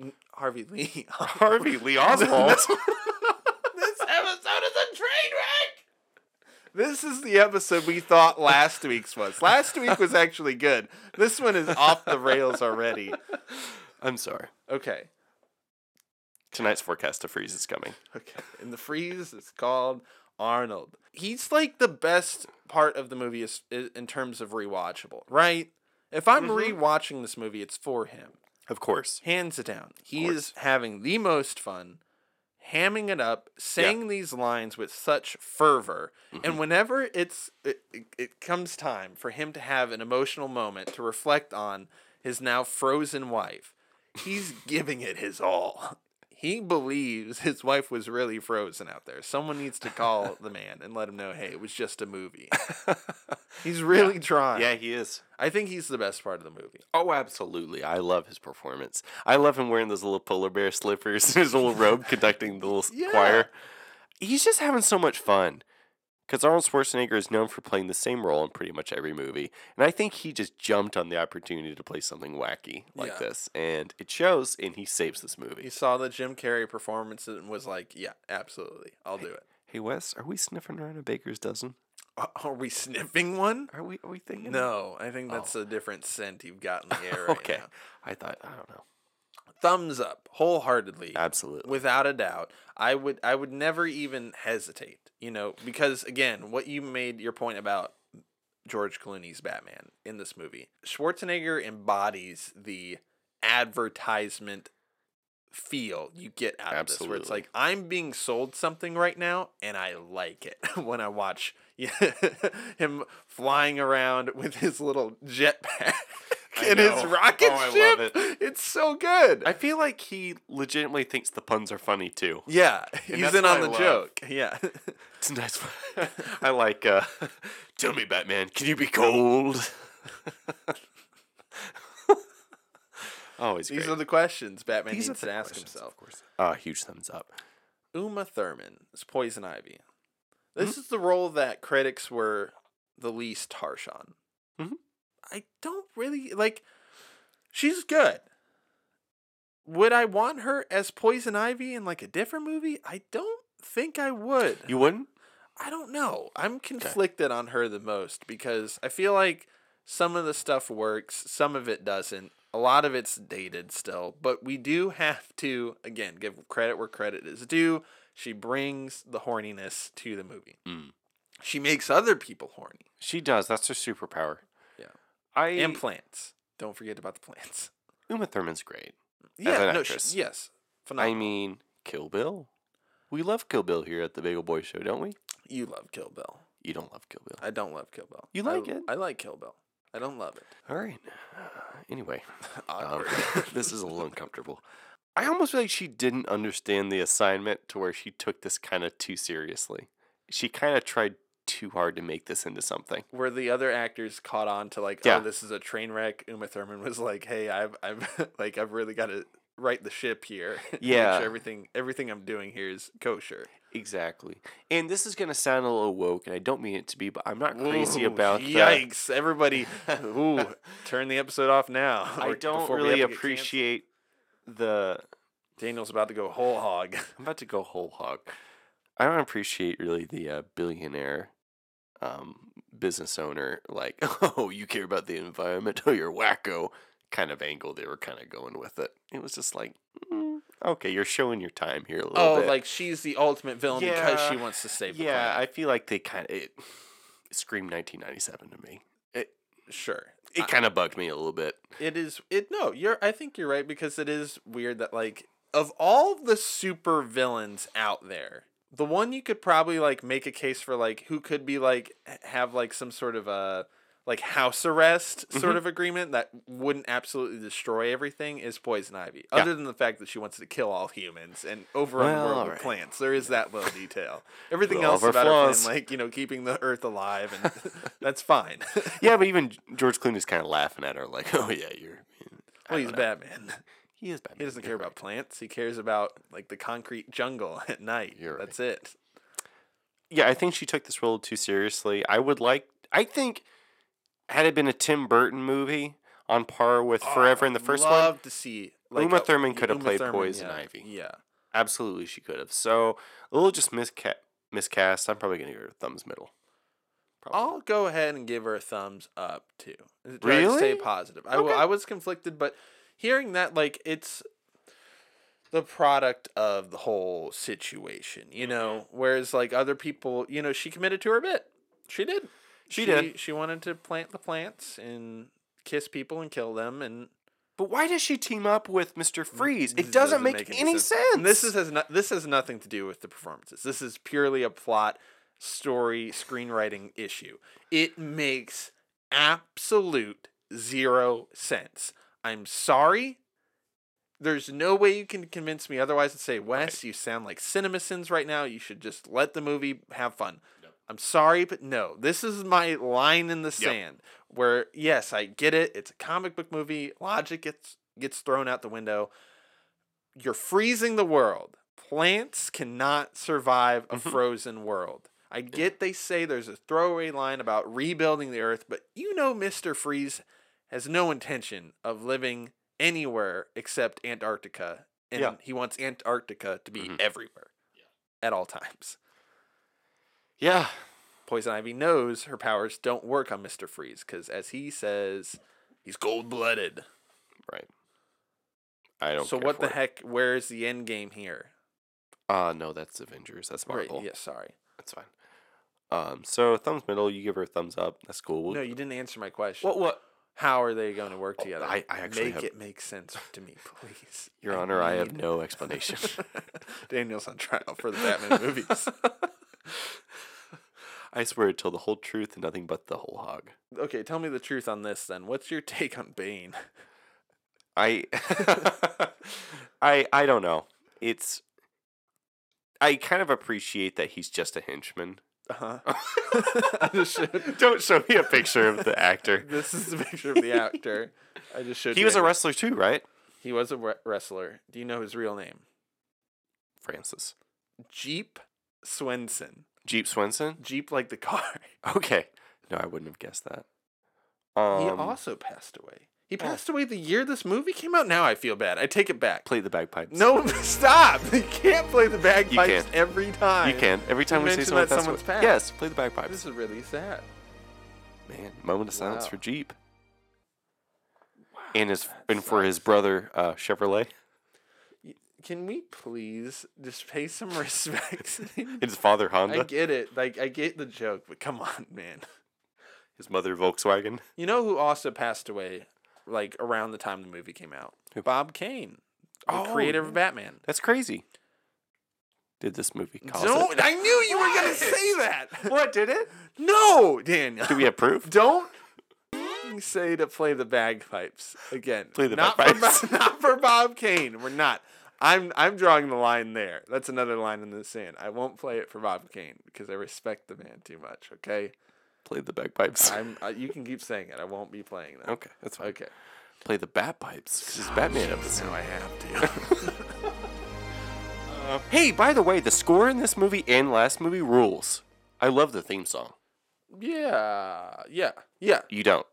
N- Harvey Lee. Harvey Lee Oswald. [laughs] this episode is a train wreck. This is the episode we thought last week's was. Last week was actually good. This one is off the rails already. I'm sorry. Okay. Tonight's forecast to freeze is coming. Okay. And the freeze is called Arnold. He's like the best part of the movie is, in terms of rewatchable, right? If I'm Mhm. rewatching this movie, it's for him. Of course. Hands down. He is having the most fun, hamming it up, saying these lines with such fervor. Mm-hmm. And whenever it's it, it, it comes time for him to have an emotional moment to reflect on his now frozen wife, he's [laughs] giving it his all. He believes his wife was really frozen out there. Someone needs to call the man and let him know, hey, it was just a movie. [laughs] He's really trying. Yeah, he is. I think he's the best part of the movie. Oh, absolutely. I love his performance. I love him wearing those little polar bear slippers and his little robe conducting the little [laughs] Yeah. choir. He's just having so much fun. Because Arnold Schwarzenegger is known for playing the same role in pretty much every movie. And I think he just jumped on the opportunity to play something wacky like Yeah. this. And it shows, and he saves this movie. He saw the Jim Carrey performance and was like, "Yeah, absolutely, I'll do it." Hey, Wes, are we sniffing around a baker's dozen? Uh, Are we sniffing one? Are we, are we thinking? No, I think that's a different scent you've got in the [laughs] air right okay. now. I thought, I don't know. Thumbs up, wholeheartedly. Absolutely. without a doubt i would i would never even hesitate you know because again what you made your point about george clooney's batman in this movie schwarzenegger embodies the advertisement feel you get out of this where it's like i'm being sold something right now and i like it. [laughs] When i watch [laughs] him flying around with his little jetpack [laughs] I and his rocket Oh, I ship love it. it's so good I feel like he legitimately thinks the puns are funny too. yeah, [laughs] he's in on I the love. joke. Yeah. [laughs] It's nice. [laughs] I like. uh Tell me, Batman, can you be cold? Always These great. are the questions Batman These needs to ask questions, himself. Of course. Uh, huge thumbs up. Uma Thurman is Poison Ivy. This is the role that critics were the least harsh on. Mhm. I don't really like. She's good. Would I want her as Poison Ivy in like a different movie? I don't think I would. You wouldn't? I don't know. I'm conflicted on her the most because I feel like some of the stuff works, some of it doesn't. A lot of it's dated still, but we do have to again give credit where credit is due. She brings the horniness to the movie. Mm. She makes other people horny. She does. That's her superpower. I And plants. Don't forget about the plants. [laughs] Uma Thurman's great. Yeah, no, sh- actress. yes. I mean, Kill Bill. We love Kill Bill here at the Bagel Boy Show, don't we? you love Kill Bill. You don't love Kill Bill. I don't love Kill Bill. You I- like it? I like Kill Bill. I don't love it. All right. [sighs] Anyway, [laughs] um, [laughs] this is a little uncomfortable. I almost feel like she didn't understand the assignment to where she took this kind of too seriously. She kind of tried too hard to make this into something. where the other actors caught on to like, Yeah. oh, this is a train wreck. Uma Thurman was like, hey, I've, I've, [laughs] like, I've really got to right the ship here. [laughs] Yeah. sure everything, everything I'm doing here is kosher. Exactly. And this is going to sound a little woke, and I don't mean it to be, but I'm not crazy Ooh, about the- Yikes! Everybody, [laughs] ooh, turn the episode off now. I don't really have to get canceled. appreciate the. Daniel's about to go whole hog. I'm about to go whole hog. I don't appreciate really the uh, billionaire um, business owner, like, [laughs] oh, you care about the environment, oh, you're wacko kind of angle they were kind of going with it. It was just like, mm, okay, you're showing your time here a little bit. Oh, bit. like she's the ultimate villain because she wants to save the yeah, I feel like they kind of, it, it screamed 1997 to me. It, Sure. it kind of bugged me a little bit. It is it no, you're I think you're right because it is weird that like of all the super villains out there, the one you could probably like make a case for like who could be like have like some sort of a like house arrest Mm-hmm. sort of agreement that wouldn't absolutely destroy everything is Poison Ivy. Yeah. Other than the fact that she wants to kill all humans and overrun the Well, world with plants. There is that little detail. [laughs] Everything else about her plan, like, you know, keeping the earth alive and [laughs] [laughs] that's fine. Yeah, but even George Clooney's kind of laughing at her, like, oh, yeah, you're. I well, he's know. Batman. He is Batman. He doesn't you're care right. about plants. He cares about like the concrete jungle [laughs] at night. You're right. That's it. yeah, I think she took this role too seriously. I would like, I think, had it been a Tim Burton movie on par with oh, Forever in the first one, Love to see Uma a- Thurman could have Uma played Thurman, Poison yeah, Ivy. Yeah. absolutely she could have. So a little just misca- miscast. I'm probably gonna give her a thumbs middle. Probably. I'll go ahead and give her a thumbs up too. Try to stay positive. I, w- Okay. I was conflicted, but hearing that like it's the product of the whole situation, you know. Mm-hmm. Whereas like other people, you know, she committed to her bit. She did. She did. She wanted to plant the plants and kiss people and kill them and But why does she team up with Mr. Freeze? It doesn't, make, any sense. And this is has no, this has nothing to do with the performances. This is purely a plot, story, screenwriting issue. It makes absolute zero sense. I'm sorry. There's no way you can convince me otherwise and say, Wes, you sound like CinemaSins right now. You should just let the movie have fun. I'm sorry, but no. This is my line in the sand. Where yes, I get it. It's a comic book movie. Logic gets gets thrown out the window. You're freezing the world. Plants cannot survive a mm-hmm. frozen world. I get they say there's a throwaway line about rebuilding the Earth, but you know Mister Freeze has no intention of living anywhere except Antarctica, and Yeah. he wants Antarctica to be Mhm. everywhere at all times. Yeah. Poison Ivy knows her powers don't work on Mister Freeze because, as he says, he's cold blooded. Right. I don't. So care what for the it. heck? Where's the end game here? Uh no, that's Avengers. That's Marvel. Right. Yeah. Sorry. That's fine. Um. So thumbs middle. You give her a thumbs up. That's cool. No, you didn't answer my question. What? What? How are they going to work oh, together? I- I actually make have- it make sense to me, please. [laughs] Your I Honor, I have no explanation. [laughs] Daniel's on trial for the Batman [laughs] movies. I swear to tell the whole truth and nothing but the whole hog. Okay, tell me the truth on this then. What's your take on Bane? I I I don't know. It's I kind of appreciate that he's just a henchman. Uh huh. [laughs] I just showed. Don't show me a picture of the actor. [laughs] This is a picture of the actor. I just showed. He you was a anyway. wrestler too, right? He was a re- wrestler. Do you know his real name? Francis. Jeep Swenson. Jeep Swenson? Jeep like the car. Okay. No, I wouldn't have guessed that. he Um, also passed away. He passed away the year this movie came out. Now I feel bad. I take it back. play the bagpipes. No, [laughs] stop! You can't play the bagpipes can. every time. You can. Every time we say mentioned someone that passed someone's away- passed. Yes, play the bagpipes. This is really sad. Man, moment of silence Wow. for Jeep. And his and for his brother uh, Chevrolet. Can we please just pay some [laughs] respect? [laughs] His father Honda. I get it. Like I get the joke, but come on, man. His mother Volkswagen. You know who also passed away like around the time the movie came out? Who? Bob Kane, the Oh, creator of Batman. That's crazy. Did this movie cost Don't it? I knew you were gonna [laughs] say that. What did it? No, Daniel. Do we have proof? [laughs] Don't say to play the bagpipes again. Play the not bagpipes. For, [laughs] Bob- not for Bob Kane. We're not. I'm I'm drawing the line there. That's another line in the sand. I won't play it for Bob Kane because I respect the man too much. Okay. Play the bagpipes. I'm. Uh, you can keep saying it. I won't be playing that. Okay, that's fine. Okay. Play the Batpipes because it's Batman episode. Now I have to. [laughs] [laughs] Hey, by the way, the score in this movie and last movie rules. I love the theme song. yeah. Yeah. Yeah. You don't.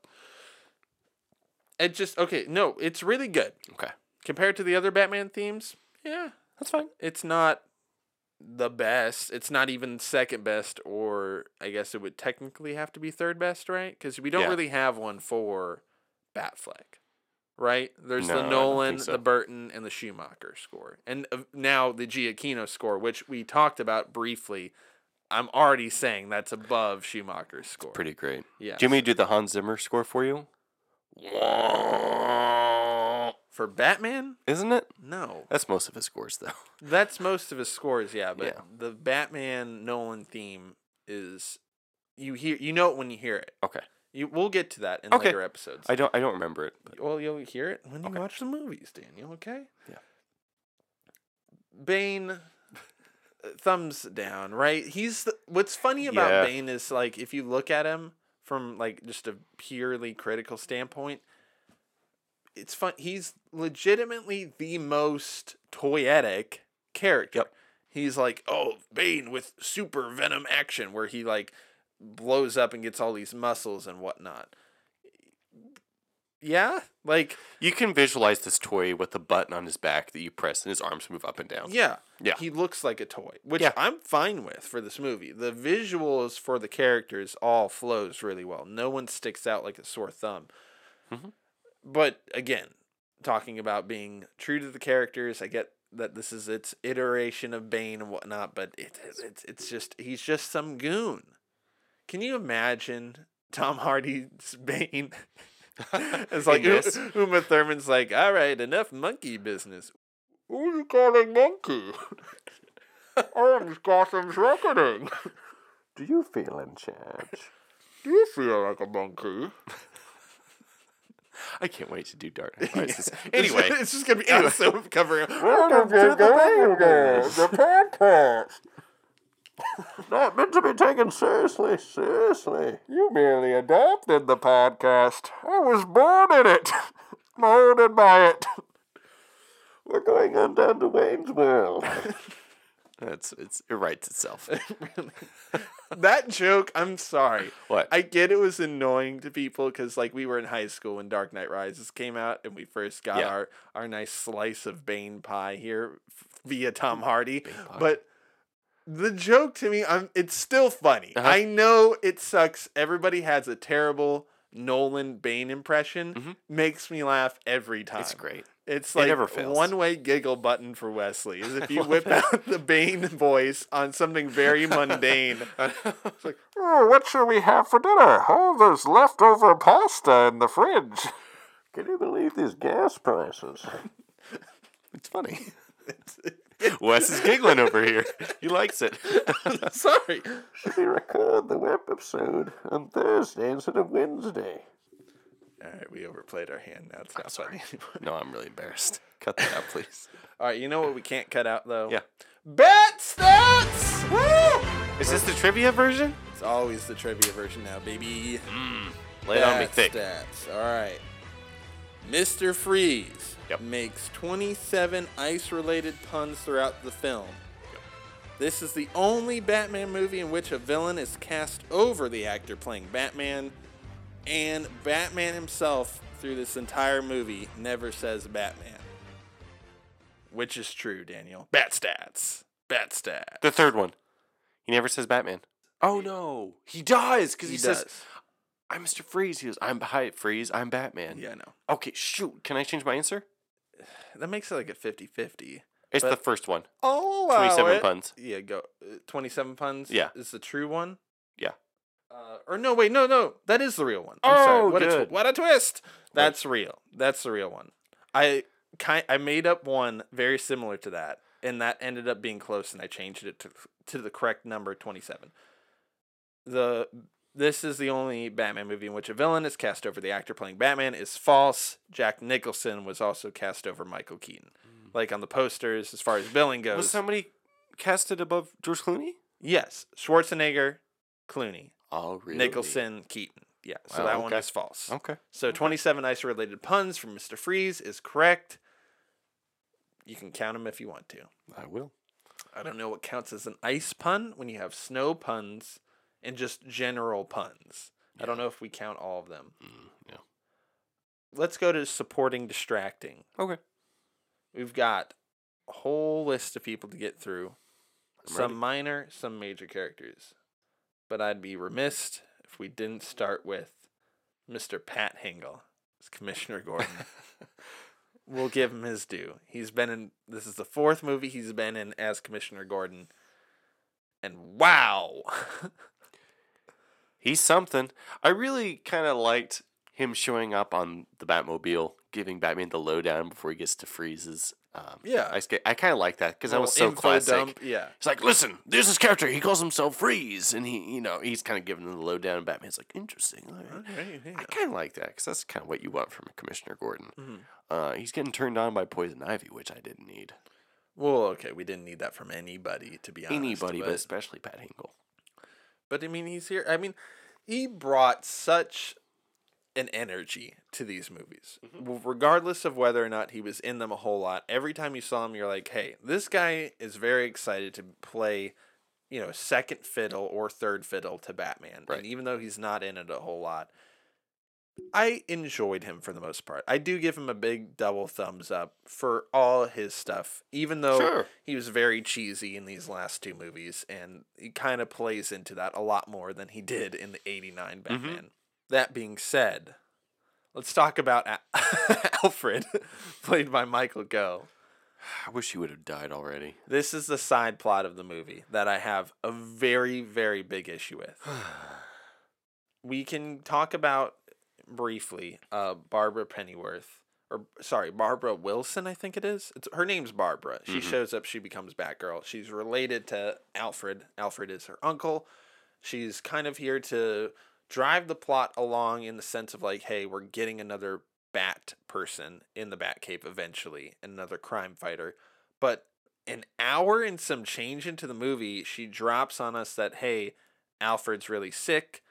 It just okay. No, it's really good Okay, compared to the other Batman themes. Yeah. that's fine. it's not the best. It's not even second best, or I guess it would technically have to be third best, right? Because we don't Yeah. really have one for Batfleck, right? There's No, the Nolan, so. the Burton, and the Schumacher score, and uh, now the Giacchino score, which we talked about briefly. I'm already saying that's above Schumacher's score. Pretty great. yeah. Jimmy, do the Hans Zimmer score for you? [laughs] for Batman, Isn't it? no. That's most of his scores, though. [laughs] That's most of his scores, yeah. But Yeah. the Batman Nolan theme is you hear you know it when you hear it. Okay. You we'll get to that in Okay. later episodes. I don't. I don't remember it. But well, you'll hear it when you Okay. watch the movies, Daniel. Okay. Yeah. Bane. uh, Thumbs down, right? He's the, what's funny about Yeah. Bane is like if you look at him from like just a purely critical standpoint, it's fun. He's legitimately the most toyetic character. Yep. He's like, oh, Bane with super venom action, where he like blows up and gets all these muscles and whatnot. Yeah, like you can visualize this toy with the button on his back that you press, and his arms move up and down. yeah, Yeah. He looks like a toy, which Yeah. I'm fine with for this movie. The visuals for the characters all flows really well. No one sticks out like a sore thumb. Mhm. But again, talking about being true to the characters, I get that this is its iteration of Bane and whatnot, but it, it's it's just he's just some goon. Can you imagine Tom Hardy's [laughs] Bane? [laughs] it's like In this? Uma Thurman's like, all right, enough monkey business. Who are you calling monkey? I'm Gotham's reckoning. Do you feel in charge? Do you feel like a monkey? I can't wait to do Dark Knight [laughs] Rises. Anyway, it's just gonna be anyway. episode covering. Welcome to the podcast. not meant to be taken seriously. Seriously. You merely adopted the podcast. I was born in it, [laughs] molded by it. We're going on down to Wayne's World. [laughs] That's it's it writes itself. [laughs] that joke, I'm sorry. What? I get it was annoying to people because like we were in high school when Dark Knight Rises came out and we first got Yeah. our our nice slice of Bane pie here f- via Tom Hardy. pie. But the joke to me, I'm it's still funny. Uh-huh. I know it sucks. Everybody has a terrible Nolan Bane impression. Mhm. Makes me laugh every time. It's great. It's It like fails. one way giggle button for Wesley is if [laughs] you whip it. out the Bane voice on something very mundane. [laughs] it's like Oh, what shall we have for dinner? Oh, there's leftover pasta in the fridge. [laughs] Can you believe these gas prices? it's funny. Wes is giggling over here. He likes it. Sorry. Should we record the web episode on Thursday instead of Wednesday? All right, we overplayed our hand. Now it's not funny anymore. No, I'm really embarrassed. Cut that out, please. [laughs] All right, you know what we can't cut out though? Yeah. Bet stats. Woo! Is this the trivia version? It's always the trivia version now, baby. Hmm. Lay it on me Bet thick. Stats. All right. Mr. Freeze Yep. makes 27 ice-related puns throughout the film. This is the only Batman movie in which a villain is cast over the actor playing Batman, and Batman himself, through this entire movie, never says Batman. Which is true, Daniel. Bat stats. Bat stats. The third one. He never says Batman. Oh no, he does because he, says, "I'm Mr. Freeze." He goes, "I'm hi Freeze. I'm Batman." Yeah, I know. Okay, shoot. Can I change my answer? [sighs] That makes it like a 50-50. It's the first one. Oh, 27 puns. Yeah, go. Uh, 27 puns? Yeah. Is the true one? Yeah. Uh, or no, wait, no, no. That is the real one. I'm sorry. Oh, What a, good. tw- what a twist. That's real. That's the real one. I kind I made up one very similar to that, and that ended up being close, and I changed it to to the correct number 27. The this is the only Batman movie in which a villain is cast over the actor playing Batman is false. Jack Nicholson was also cast over Michael Keaton. Like on the posters, as far as billing goes. Was somebody casted above George Clooney? Yes, Schwarzenegger, Clooney, Oh, really? Nicholson, Keaton. Yeah, so Wow, that one okay. is false. Okay. So 27 ice related puns from Mr. Freeze is correct. You can count them if you want to. I will. I don't know what counts as an ice pun when you have snow puns and just general puns. I don't know if we count all of them. Mm, yeah. Let's go to supporting distracting. Okay. We've got a whole list of people to get through. I'm some ready. minor, some major characters. But I'd be remiss if we didn't start with Mr. Pat Hingle as Commissioner [laughs] Gordon. we'll give him his due. He's been in this is the fourth movie he's been in as Commissioner Gordon. And wow. [laughs] He's something. I really kind of liked him showing up on the Batmobile, giving Batman the lowdown before he gets to Freeze's. Um, Yeah. I, I kind of like that because that was so classic. dump, Yeah. It's like, listen, there's this character. He calls himself Freeze, and he, you know, he's kind of giving him the lowdown. And Batman's like, interesting. all right." Okay, yeah. I kind of like that because that's kind of what you want from Commissioner Gordon. Mhm. Uh, he's getting turned on by Poison Ivy, which I didn't need. Well, okay, we didn't need that from anybody to be honest. Anybody, but but especially Pat Hingle. But I mean, he's here. I mean, he brought such an energy to these movies, mm-hmm. W- regardless of whether or not he was in them a whole lot. Every time you saw him, you're like, "Hey, this guy is very excited to play." You know, second fiddle or third fiddle to Batman. Right. And even though he's not in it a whole lot, I enjoyed him for the most part. I do give him a big double thumbs up for all his stuff, even though Sure. he was very cheesy in these last two movies, and he kind of plays into that a lot more than he did in the '89 mm-hmm. Batman. That being said, let's talk about Al- [laughs] Alfred, [laughs] played by Michael Go. I wish he would have died already. This is the side plot of the movie that I have a very, very big issue with. [sighs] we can talk about briefly uh, Barbara Pennyworth, or sorry, Barbara Wilson, I think it is. It's her name's Barbara. She Mhm. shows up. She becomes Batgirl. She's related to Alfred. Alfred is her uncle. She's kind of here to drive the plot along in the sense of like, hey, we're getting another Bat person in the Batcave eventually, another crime fighter. But an hour and some change into the movie, she drops on us that hey, Alfred's really sick,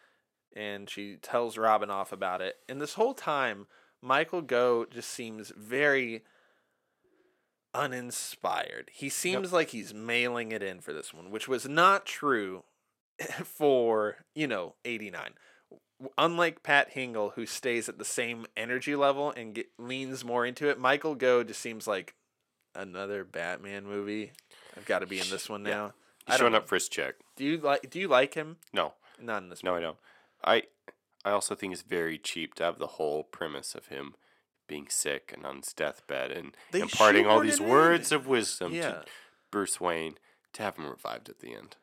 and she tells Robin off about it. And this whole time, Michael Go just seems very uninspired. He seems like he's mailing it in for this one, which was not true [laughs] for, you know, 89. Unlike Pat Hingle, who stays at the same energy level and get, leans more into it, Michael Go just seems like another Batman movie. I've got to be in this one now. I He's showing up for his check. Do you like? Do you like him? No, Not in this. no, I don't. I I also think it's very cheap to have the whole premise of him being sick and on his deathbed and They imparting all these it in. words of wisdom Yeah. to Bruce Wayne to have him revived at the end.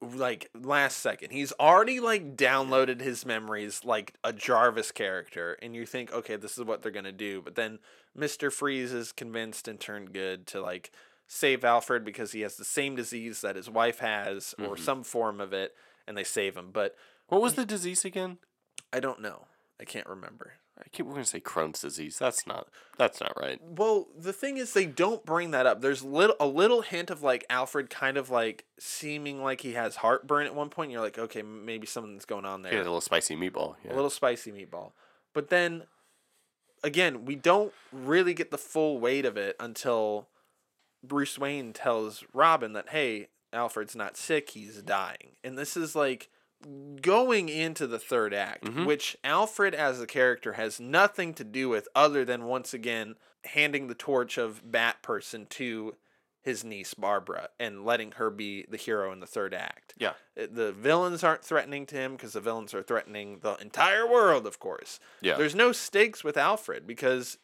Like last second. He's already like downloaded his memories like a Jarvis character, and you think, okay, this is what they're gonna do. But then Mister Freeze is convinced and turned good to like save Alfred because he has the same disease that his wife has or Mhm. some form of it, and they save him. But What was the disease again? I don't know. I can't remember. I keep going to say Crohn's disease. That's not. That's not right. Well, the thing is, they don't bring that up. There's little a little hint of like Alfred kind of like seeming like he has heartburn at one point. You're like, okay, maybe something's going on there. Yeah, a little spicy meatball. Yeah. a little spicy meatball. But then again, we don't really get the full weight of it until Bruce Wayne tells Robin that hey, Alfred's not sick, he's dying. And this is like going into the third act, Mhm. which Alfred as a character has nothing to do with other than once again handing the torch of Bat person to his niece Barbara and letting her be the hero in the third act yeah. uh, the villains aren't threatening to him because the villains are threatening the entire world of course Yeah. there's no stakes with alfred because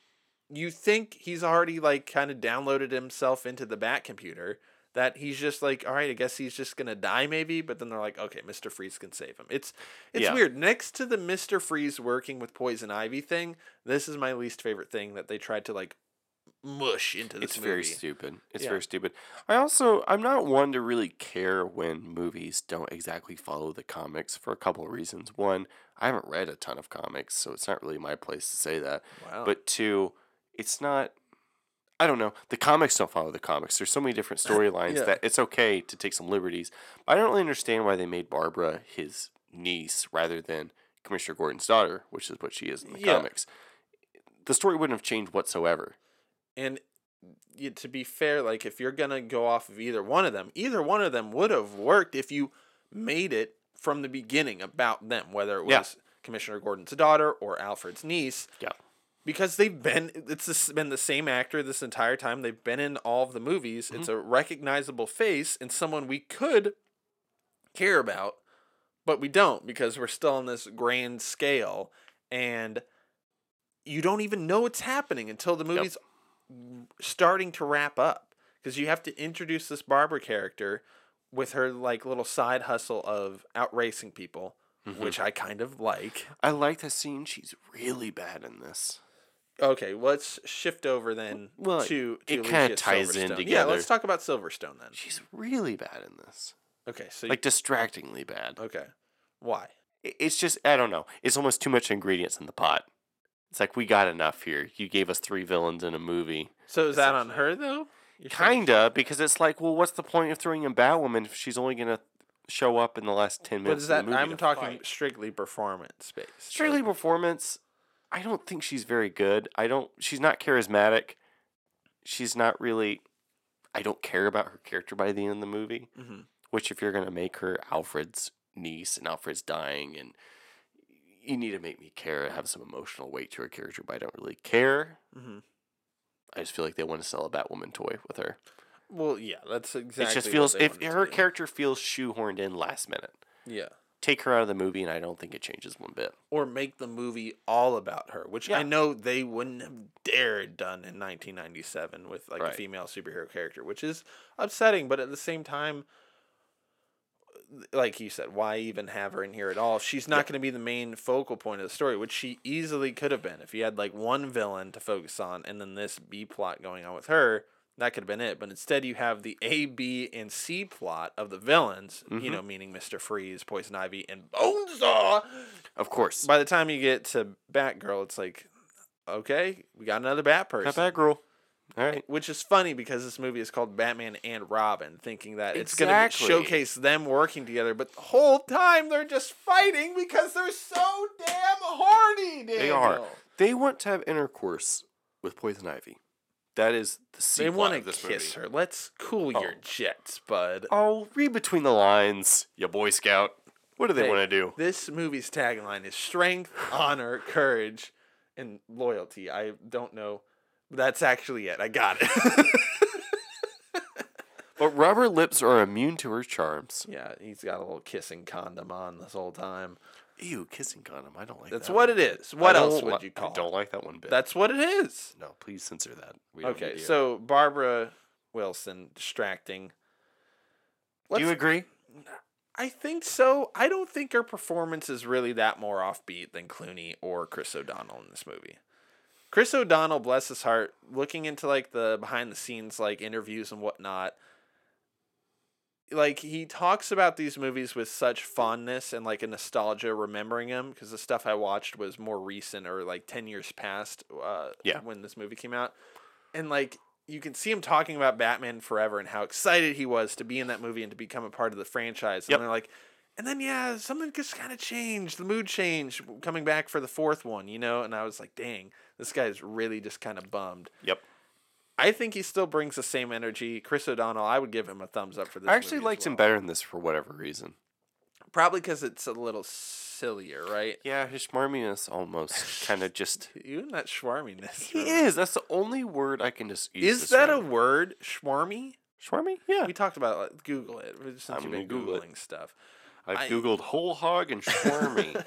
you think he's already like kind of downloaded himself into the bat computer that he's just like all right i guess he's just gonna die maybe but then they're like okay mr freeze can save him it's it's Yeah. weird next to the mr freeze working with poison ivy thing this is my least favorite thing that they tried to like mush into this it's movie very stupid. It's Yeah. very stupid. I also I'm not one to really care when movies don't exactly follow the comics for a couple of reasons. One, I haven't read a ton of comics, so it's not really my place to say that. wow But two, it's not I don't know. The comics don't follow the comics. There's so many different [laughs] storylines Yeah. that it's okay to take some liberties. I don't really understand why they made Barbara his niece rather than Commissioner Gordon's daughter, which is what she is in the Yeah. comics. The story wouldn't have changed whatsoever. And to be fair, like if you're gonna go off of either one of them, either one of them would have worked if you made it from the beginning about them, whether it was Yeah. Commissioner Gordon's daughter or Alfred's niece, Yeah. Because they've been it's been the same actor this entire time. They've been in all of the movies. It's a recognizable face and someone we could care about, but we don't because we're still on this grand scale and you don't even know what's happening until the movie's starting to wrap up because you have to introduce this Barbara character with her like little side hustle of out racing people, Mm-hmm. which I kind of like. I like the scene. She's really bad in this. Okay, let's shift over then Well, to, to it kinda Alicia ties in Silverstone. Yeah, let's talk about Silverstone then. She's really bad in this. Okay, so Like distractingly bad. okay, why? It's just I don't know. It's almost too much ingredients in the pot. It's like we got enough here. You gave us three villains in a movie. So is that on her though? You're Kinda, because it's like, well, what's the point of throwing in Batwoman if she's only gonna show up in the last ten minutes is of that the movie? I'm talking fight? strictly performance based. strictly performance. I don't think she's very good. I don't. She's not charismatic. She's not really. I don't care about her character by the end of the movie. hmm Which, if you're gonna make her Alfred's niece and Alfred's dying, and you need to make me care, have some emotional weight to her character, but I don't really care. hmm I just feel like they want to sell a Batwoman toy with her. Well, yeah, that's exactly. it just feels if her do. character feels shoehorned in last minute. yeah, Take her out of the movie, and I don't think it changes one bit. or make the movie all about her, which I know they wouldn't have dared done in 1997 with like a female superhero character, which is upsetting. But at the same time, like you said, why even have her in here at all? She's not Yeah. going to be the main focal point of the story, which she easily could have been if you had like one villain to focus on and then this B plot going on with her. That could have been it, but instead you have the A, B, and C plot of the villains. You Mhm. know, meaning Mister Freeze, Poison Ivy, and Bonesaw Of course, by the time you get to Batgirl, it's like, okay, we got another Bat person. Not bad, girl. All right. Which is funny because this movie is called Batman and Robin, thinking that it's going to showcase them working together, but the whole time they're just fighting because they're so damn horny. Daniel. They are. They want to have intercourse with Poison Ivy. That is the they want of to this kiss movie. her. Let's cool oh. your Oh. jets, bud. Oh, read between the lines, you Boy Scout. What do they Hey, want to do? This movie's tagline is strength, honor, courage, and loyalty. I don't know. That's actually it. I got it. [laughs] But rubber lips are immune to her charms. yeah, he's got a little kissing condom on this whole time. Ew, kissing condom. I don't like that. That's that what it is. I What else don't would li- you call I don't it? like that one bit. That's what it is. no, please censor that. We don't Okay, so Barbara Wilson distracting. do you Let's- agree? I think so. I don't think her performance is really that more offbeat than Clooney or Chris O'Donnell in this movie. Chris O'Donnell, bless his heart, looking into like the behind the scenes like interviews and whatnot. Like he talks about these movies with such fondness and like a nostalgia, remembering them because the stuff I watched was more recent or like ten years past. Uh, Yeah. when this movie came out, and like you can see him talking about Batman Forever and how excited he was to be in that movie and to become a part of the franchise. Yep. And they're like, and then yeah, something just kind of changed. The mood changed coming back for the fourth one, you know. And I was like, dang, this guy's really just kind of bummed. Yep. I think he still brings the same energy. Chris O'Donnell, I would give him a thumbs up for this. I actually liked him better in this for whatever reason. Probably because it's a little sillier, right? Yeah, his smarminess almost kind of just. [laughs] Even that schwarminess. He is. That's the only word I can just use. Is that a word? Schwarmy? Schwarmy? Yeah. We talked about it. Google it since I'm you've been Google it. googling stuff. I've I- googled whole hog and schwarmy.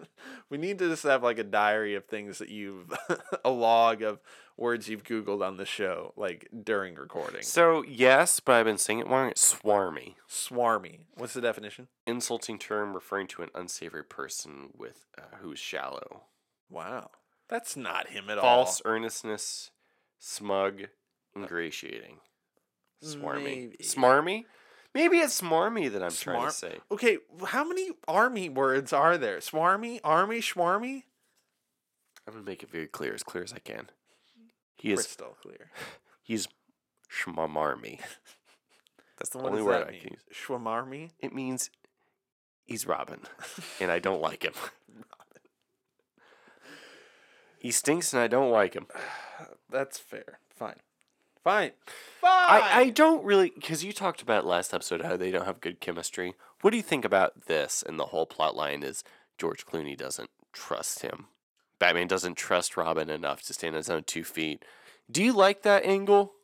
[laughs] we need to just have like a diary of things that you've [laughs] a log of words you've googled on the show like during recording so yes, but I've been saying it wrong. It's swarmy. swarmy what's the definition Insulting term referring to an unsavory person with uh, who's shallow. wow that's not him at all. False earnestness, smug, ingratiating. Swarmy. Maybe. Smarmy? Maybe it's smarmy that I'm trying to say. okay how many army words are there swarmy army schwarmy I'm gonna make it very clear, as clear as I can. He is crystal clear [sighs] he's schmamarmy. [laughs] That's the what only word I mean can use. schwamarmy It means he's Robin, [laughs] and I don't like him. he stinks, and I don't like him. [sighs] that's fair fine fine fine I, I don't really because you talked about last episode how they don't have good chemistry. What do you think about this? And the whole plot line is George Clooney doesn't trust him. Batman doesn't trust Robin enough to stand on his own two feet. Do you like that angle,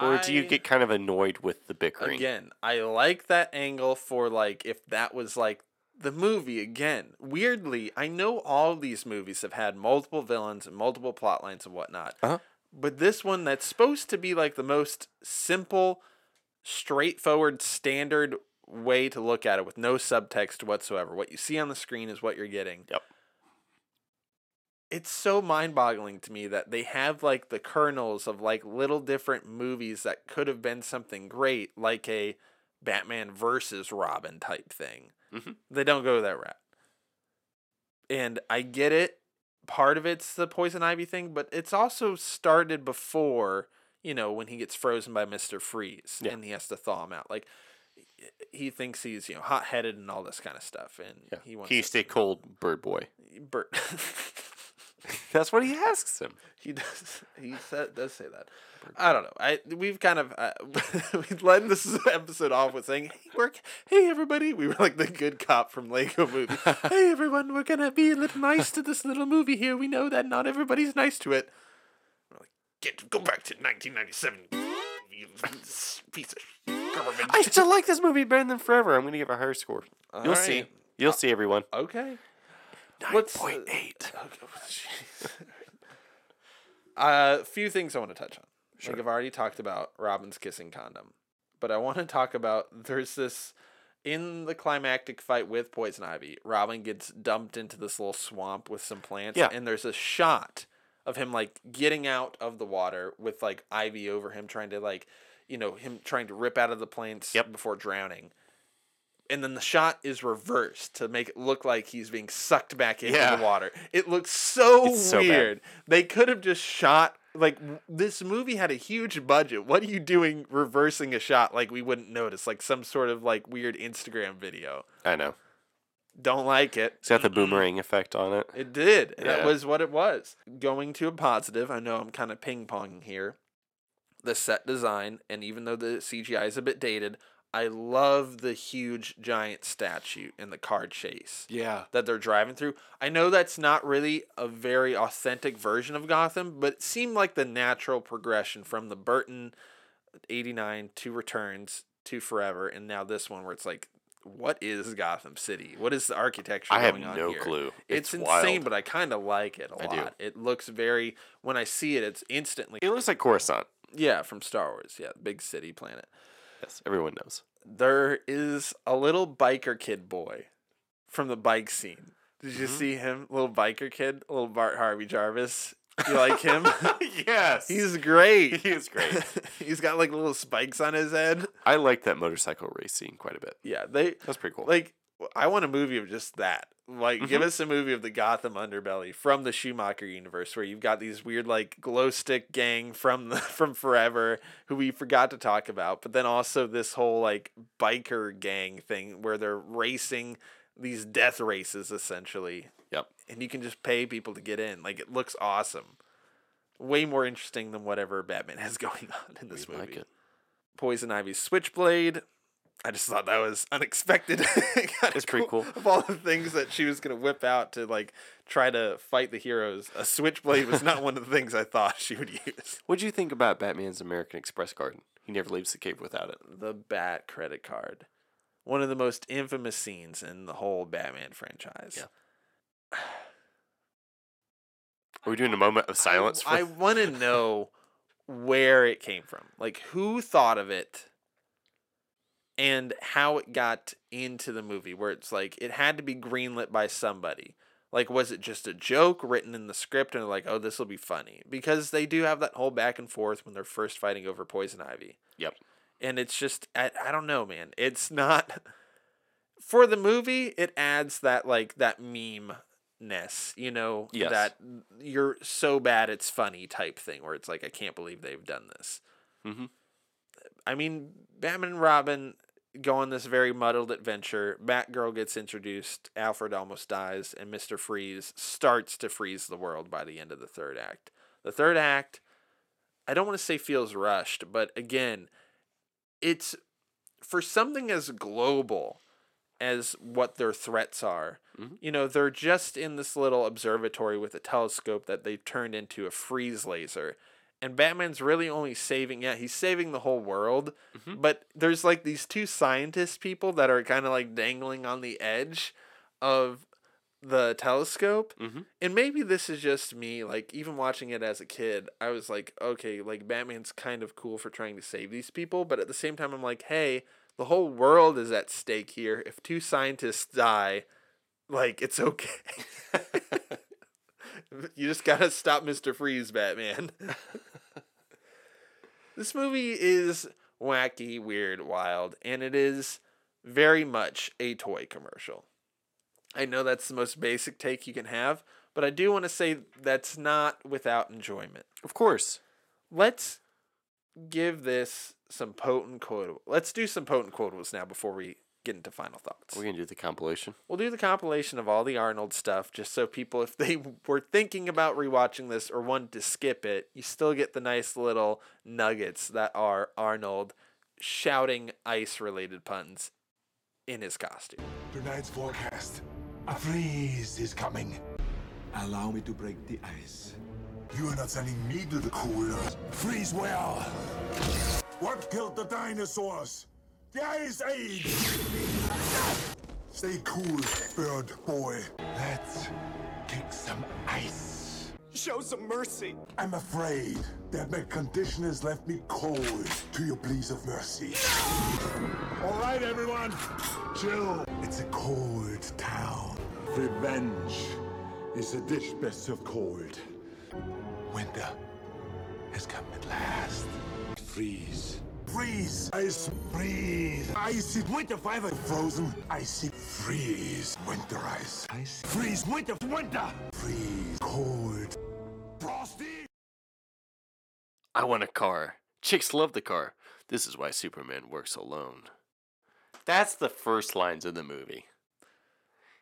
or do you get kind of annoyed with the bickering? Again, I like that angle for like if that was like the movie again. Weirdly, I know all these movies have had multiple villains and multiple plot lines and whatnot. Uh-huh. But this one that's supposed to be like the most simple, straightforward, standard way to look at it with no subtext whatsoever. What you see on the screen is what you're getting. Yep. It's so mind-boggling to me that they have like the kernels of like little different movies that could have been something great, like a Batman versus Robin type thing. Mhm. They don't go that route. And I get it. Part of it's the poison ivy thing, but it's also started before, you know, when he gets frozen by Mr. Freeze Yeah. and he has to thaw him out. Like he thinks he's, you know, hot headed and all this kind of stuff. And Yeah. he wants Can you to- stay cold, bird boy? Bert [laughs] [laughs] [laughs] That's what he asks him. He does. [laughs] He said, does say that. I don't know. I we've kind of uh, [laughs] we've led this episode off with saying, "Hey, we're hey everybody." We were like the good cop from Lego Movie. hey everyone, we're gonna be a little nice to this little movie here. We know that not everybody's nice to it. We're like, get go back to 1997. You piece of garbage. I still like this movie better than Forever. I'm going to give a higher score. You'll see. You'll see, everyone. Okay. Nine Let's, uh, point eight. A [laughs] few things I want to touch on. Sure. Like I've already talked about Robin's kissing condom, but I want to talk about there's this in the climactic fight with Poison Ivy. Robin gets dumped into this little swamp with some plants, Yeah. and there's a shot of him like getting out of the water with like Ivy over him, trying to like, you know, him trying to rip out of the plants Yep. before drowning. And then the shot is reversed to make it look like he's being sucked back into Yeah. the water. It looks so It's so weird. They could have just shot like this movie had a huge budget. What are you doing reversing a shot like we wouldn't notice like some sort of like weird Instagram video? I know. Don't like it. It's got the boomerang effect on it. It did. That was what it was. Going to a positive, I know I'm kind of ping ponging here. The set design, and even though the CGI is a bit dated, I love the huge giant statue in the car chase Yeah. that they're driving through. I know that's not really a very authentic version of Gotham, but it seemed like the natural progression from the Burton 89 to Returns to Forever, and now this one where it's like, what is Gotham City? What is the architecture I have going on no here? clue. It's, It's insane, wild. but I kind of like it a I do. lot. It looks very. When I see it, it's instantly It looks like Coruscant. yeah from Star Wars. Yeah, big city planet. Yes, everyone knows. There is a little biker kid boy from the bike scene. Did you Mhm. see him? Little biker kid, little Bart Harvey Jarvis. You like him? [laughs] yes. He's great. he is great. [laughs] He's got like little spikes on his head. I like that motorcycle race scene quite a bit. Yeah, they That's pretty cool. like. I want a movie of just that. Like, give Mhm. us a movie of the Gotham underbelly from the Schumacher universe, where you've got these weird like glow stick gang from the [laughs] from Forever, who we forgot to talk about, but then also this whole like biker gang thing where they're racing these death races essentially. Yep. And you can just pay people to get in. Like, it looks awesome. Way more interesting than whatever Batman [laughs] has going on in this We movie. like it. Poison Ivy's Switchblade. I just thought that was unexpected. [laughs] It's pretty cool. Of all the things that she was gonna whip out to like try to fight the heroes, a switchblade was not one of the things I thought she would use. [laughs] What do you think about Batman's American Express card? He never leaves the cave without it. The Bat credit card, one of the most infamous scenes in the whole Batman franchise. Yeah. Are we doing a moment of silence? I, for- want to know where it came from. Like who thought of it and how it got into the movie where it's like it had to be greenlit by somebody. Like was it just a joke written in the script and like, "Oh, this will be funny." Because they do have that whole back and forth when they're first fighting over Poison Ivy. Yep. And it's just I, I don't know, man. It's [laughs] not for the movie, it adds that like that meme ness, you know, Yes. that you're so bad it's funny type thing where it's like I can't believe they've done this. Mhm. I mean, Batman and Robin go on this very muddled adventure. Batgirl gets introduced, Alfred almost dies, and Mr. Freeze starts to freeze the world by the end of the third act. The third act, I don't want to say feels rushed, but again, it's for something as global as what their threats are. Mhm. You know, they're just in this little observatory with a telescope that they've turned into a freeze laser. And Batman's really only saving, yeah, he's saving the whole world. Mhm. But there's like these two scientist people that are kind of like dangling on the edge of the telescope. Mhm. And maybe this is just me, like, even watching it as a kid, I was like, okay, like, Batman's kind of cool for trying to save these people. But at the same time, I'm like, hey, the whole world is at stake here. If two scientists die, like, it's okay. [laughs] [laughs] you just gotta stop Mr. Freeze, Batman. [laughs] this movie is wacky, weird, wild, and it is very much a toy commercial. I know that's the most basic take you can have, but I do want to say that's not without enjoyment. Of course. Let's give this some potent quotables. Let's do some potent quotables now before we get into final thoughts. We're gonna do the compilation. We'll do the compilation of all the Arnold stuff just so people, if they [laughs] were thinking about rewatching this or wanted to skip it, you still get the nice little nuggets that are Arnold shouting ice related puns in his costume. Tonight's forecast. A freeze is coming. Allow me to break the ice. You are not sending me to the cooler. Freeze well. What killed the dinosaurs? The Ice Age. Stay cool, bird boy. Let's kick some ice. Show some mercy. I'm afraid that my condition has left me cold to your pleas of mercy. All right, everyone, chill. It's a cold town. Revenge is a dish best served cold. Winter has come at last. Freeze. Freeze! Ice freeze! Icy winter fiber frozen. Icy freeze. Winter ice. Ice. Freeze winter winter. Freeze cold. Frosty! I want a car. Chicks love the car. This is why Superman works alone. That's the first lines of the movie.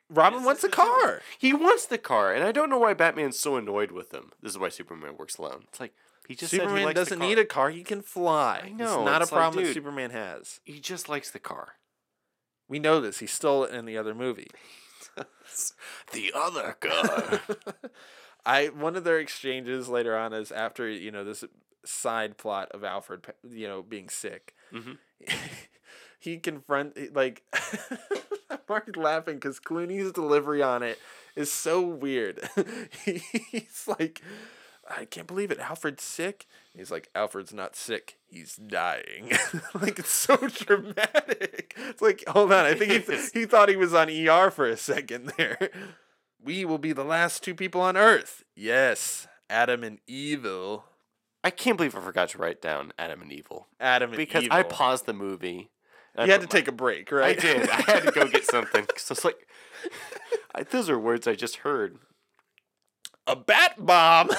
Robin wants a car. He wants the car, and I don't know why Batman's so annoyed with him. This is why Superman works alone. It's like he just said he Superman likes doesn't need a car. He can fly. I It's not it's a like, problem that. Superman has. He just likes the car. We know this. He stole it in the other movie. [laughs] The other car. [laughs] I one of their exchanges later on is after you know this side plot of Alfred, you know, being sick. Mhm. [laughs] he confront like I'm already laughing because Clooney's delivery on it is so weird. he's like, I can't believe it. Alfred's sick. He's like, Alfred's not sick. He's dying. [laughs] like it's so [laughs] dramatic. It's like, hold on. I think he, th- he thought he was on ER for a second [laughs] there. We will be the last two people on Earth. Yes, Adam and Evil. I can't believe I forgot to write down Adam and Evil Adam and because Evil. I paused the movie. You had to my- take a break, right? I did. I had to go get something. So it's like, I, those are words I just heard. A bat bomb.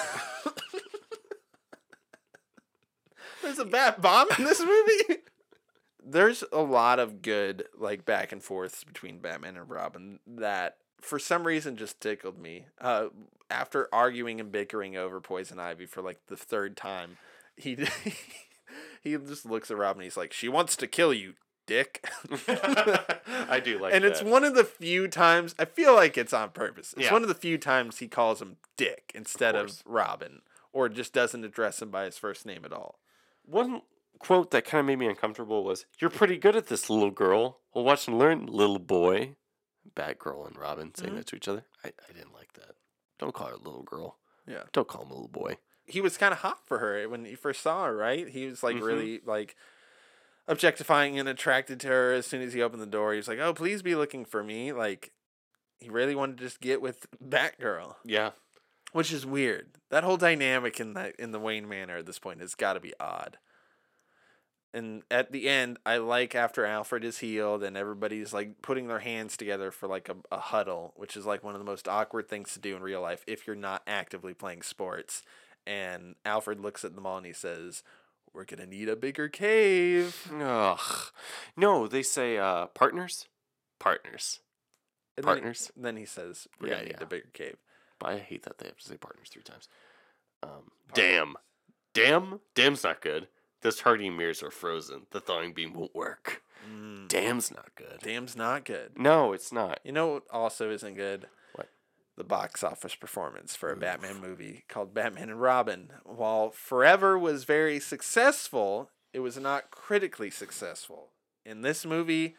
There's a bat bomb in this movie. [laughs] There's a lot of good like back and forths between Batman and Robin that for some reason just tickled me. Uh, after arguing and bickering over Poison Ivy for like the third time, he [laughs] he just looks at Robin. He's like, "She wants to kill you, dick." [laughs] I do like that. and that. it's one of the few times I feel like it's on purpose. It's Yeah. one of the few times he calls him Dick instead of, course. Robin, or just doesn't address him by his first name at all. One quote that kind of made me uncomfortable was, "You're pretty good at this, little girl. Well, watch and learn, little boy." Batgirl and Robin saying Mhm. that to each other. I, I didn't like that. Don't call her little girl. Yeah. Don't call him a little boy. He was kind of hot for her when he first saw her, right? He was like Mhm. really like objectifying and attracted to her as soon as he opened the door. He was like, "Oh, please be looking for me." Like he really wanted to just get with Batgirl, Yeah. which is weird. That whole dynamic in that in the Wayne Manor at this point has got to be odd. And at the end, I like after Alfred is healed and everybody's like putting their hands together for like a, a huddle, which is like one of the most awkward things to do in real life if you're not actively playing sports. And Alfred looks at them all and he says, We're gonna need a bigger cave. Ugh. No, they say uh, partners. Partners. And then he- Partners? Then he, says, We're Yeah, gonna need yeah. a bigger cave. But I hate that they have to say partners three times. Um, damn. Damn? Damn's not good. The charging mirrors are frozen. The thawing beam won't work. Mm, Damn's not good. damn's not good. No, it's not. You know what also isn't good? The box office performance for a Batman movie called Batman and Robin. While Forever was very successful, it was not critically successful. In this movie,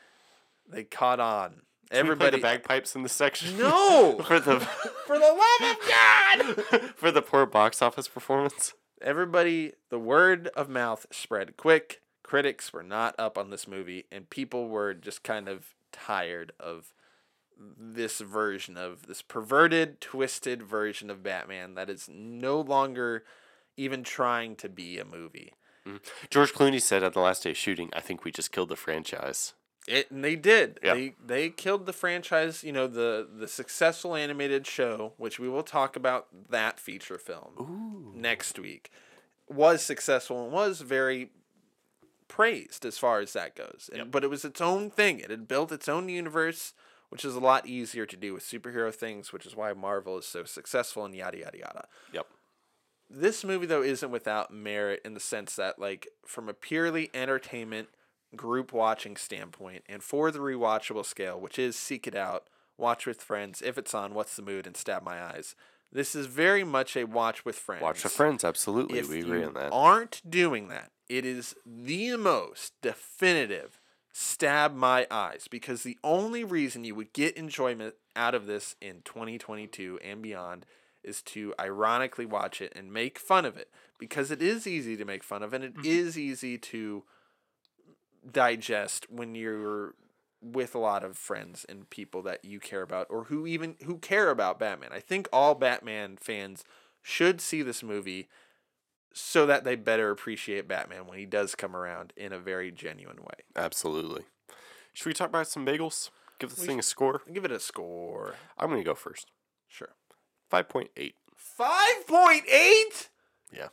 they caught on. Can Everybody the bagpipes in this section. No! [laughs] for the [laughs] For the love of God! [laughs] for the poor box office performance. Everybody, the word of mouth spread quick. Critics were not up on this movie, and people were just kind of tired of this version of this perverted, twisted version of Batman that is no longer even trying to be a movie. Mm. George Clooney said on the last day of shooting, "I think we just killed the franchise." It and they did. Yeah. They they killed the franchise, you know, the the successful animated show, which we will talk about that feature film Ooh. next week. Was successful and was very praised as far as that goes. And, But it was its own thing. It had built its own universe, which is a lot easier to do with superhero things, which is why Marvel is so successful and yada yada yada. Yep. This movie though isn't without merit in the sense that like from a purely entertainment group watching standpoint and for the rewatchable scale, which is seek it out, watch with friends, if it's on, what's the mood, and stab my eyes. This is very much a watch with friends. Watch with friends. Absolutely, If we agree on that. aren't doing that, it is the most definitive stab my eyes because the only reason you would get enjoyment out of this in 2022 and beyond is to ironically watch it and make fun of it because it is easy to make fun of and it is Mm-hmm. easy to digest when you're with a lot of friends and people that you care about or who even who care about Batman. I think all Batman fans should see this movie so that they better appreciate Batman when he does come around in a very genuine way. Absolutely. Should we talk about some bagels? Give this We thing a score. Give it a score. I'm gonna go first. Sure. Five point eight. 5.8? Yeah.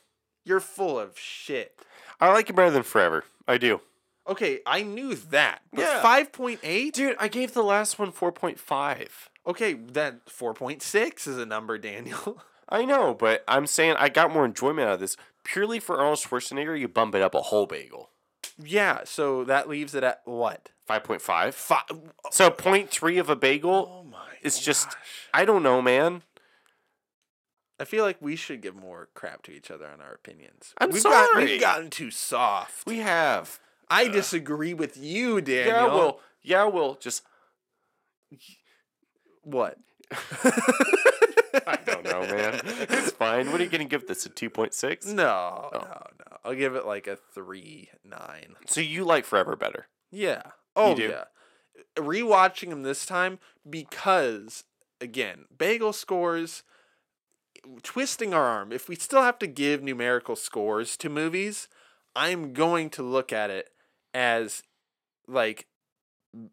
You're full of shit. I like it better than Forever. I do. Okay, I knew that. But Yeah. 5.8? Dude, I gave the last one 4.5. Okay, that 4.6 is a number, Daniel. [laughs] I know, but I'm saying I got more enjoyment out of this. Purely for Arnold Schwarzenegger, you bump it up a whole bagel. yeah, so that leaves it at what? 5.5. Five. So 0.3 of a bagel Oh my. is just. I don't know, man. I feel like we should give more crap to each other on our opinions. I'm we've Got, sorry. we've gotten too soft. We have. I disagree with you, Daniel. Yeah, we'll, yeah, we'll just, What? [laughs] Know, man. It's [laughs] fine. What are you going to give this, a 2.6? No, Oh. no, no. I'll give it like a three nine. So you like Forever better. Yeah. Oh yeah. Uh, rewatching them this time because again, bagel scores twisting our arm. If we still have to give numerical scores to movies, I'm going to look at it as like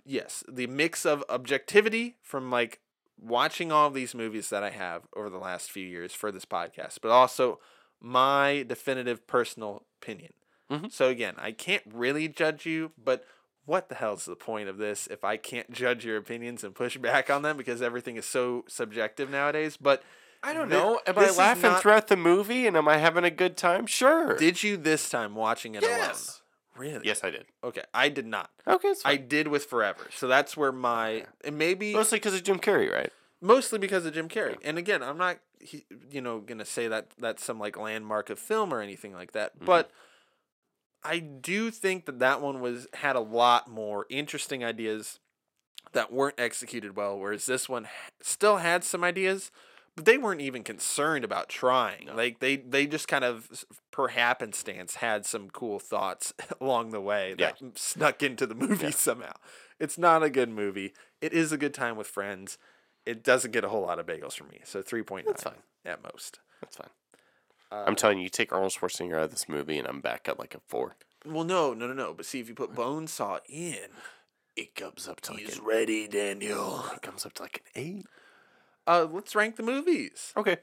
yes, the mix of objectivity from like watching all of these movies that I have over the last few years for this podcast, but also my definitive personal opinion. Mhm. So again, I can't really judge you, but what the hell's the point of this if I can't judge your opinions and push [laughs] back on them because everything is so subjective nowadays? But I don't know. Am I laughing not- throughout the movie and am I having a good time? Sure. did you this time watching it Yes. alone? Really? yes, I did. Okay, I did not. Okay, it's I did with Forever. So that's where my and maybe Mostly because of Jim Carrey, right? mostly because of Jim Carrey. And again, I'm not he- you know gonna say that that's some like landmark of film or anything like that, Mm-hmm. but I do think that that one was had a lot more interesting ideas that weren't executed well, whereas this one still had some ideas, but they weren't even concerned about trying. Like they they just kind of per happenstance had some cool thoughts [laughs] along the way Yeah. that snuck into the movie somehow. It's not a good movie. It is a good time with friends. It doesn't get a whole lot of bagels from me, so three point nine That's fine. at most. That's fine. Uh, I'm telling you, you take Arnold Schwarzenegger out of this movie, and I'm back at like a four. Well, no, no, no, no. But see, if you put Bonesaw in, It comes up to like he's an, ready, Daniel. it comes up to like an eight. Uh, let's rank the movies. Okay.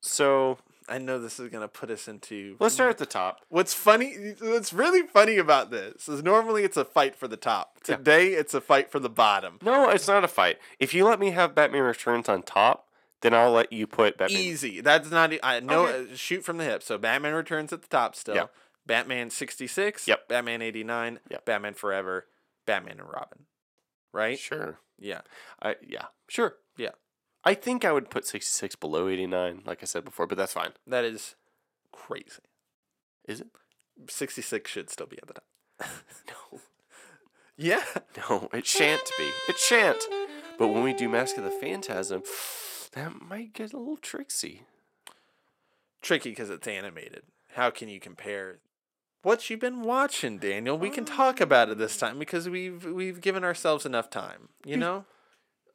So I know this is gonna put us into. let's start at the top. What's funny? What's really funny about this is normally it's a fight for the top. Today it's a fight for the bottom. No, it's not a fight. If you let me have Batman Returns on top, then I'll let you put Batman. Easy. That's not. I know. Okay. uh, Shoot from the hip. So Batman Returns at the top still. Yeah. Batman sixty six. Yep. Batman eighty nine. Yep. Batman Forever. Batman and Robin. Right. Sure. Yeah. I yeah. Sure. Yeah. I think I would put 66 below 89, like I said before, but that's fine. That is crazy. Is it? Sixty six should still be at the top. [laughs] No. Yeah. No, it shan't be. It shan't. But when we do Mask of the Phantasm, that might get a little tricksy. Tricky because it's animated. How can you compare? What you've been watching, Daniel? We can talk about it this time because we've we've given ourselves enough time. You know.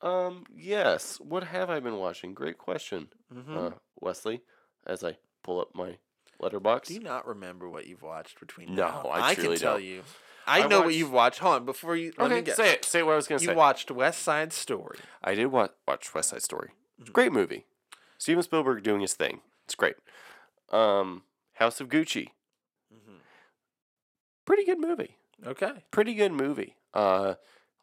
Um, yes. What have I been watching? Great question, Mm-hmm. uh, Wesley, as I pull up my Letterboxd. Do you not remember what you've watched between No, now? I can truly tell don't. you. I, I know what you've watched. Hold on, before you let me okay, guess. say it. Say what I was going to say. You watched West Side Story. I did watch, watch West Side Story. Mm-hmm. Great movie. Steven Spielberg doing his thing. It's great. Um, House of Gucci. Mm-hmm. Pretty good movie. Okay. Pretty good movie. Uh,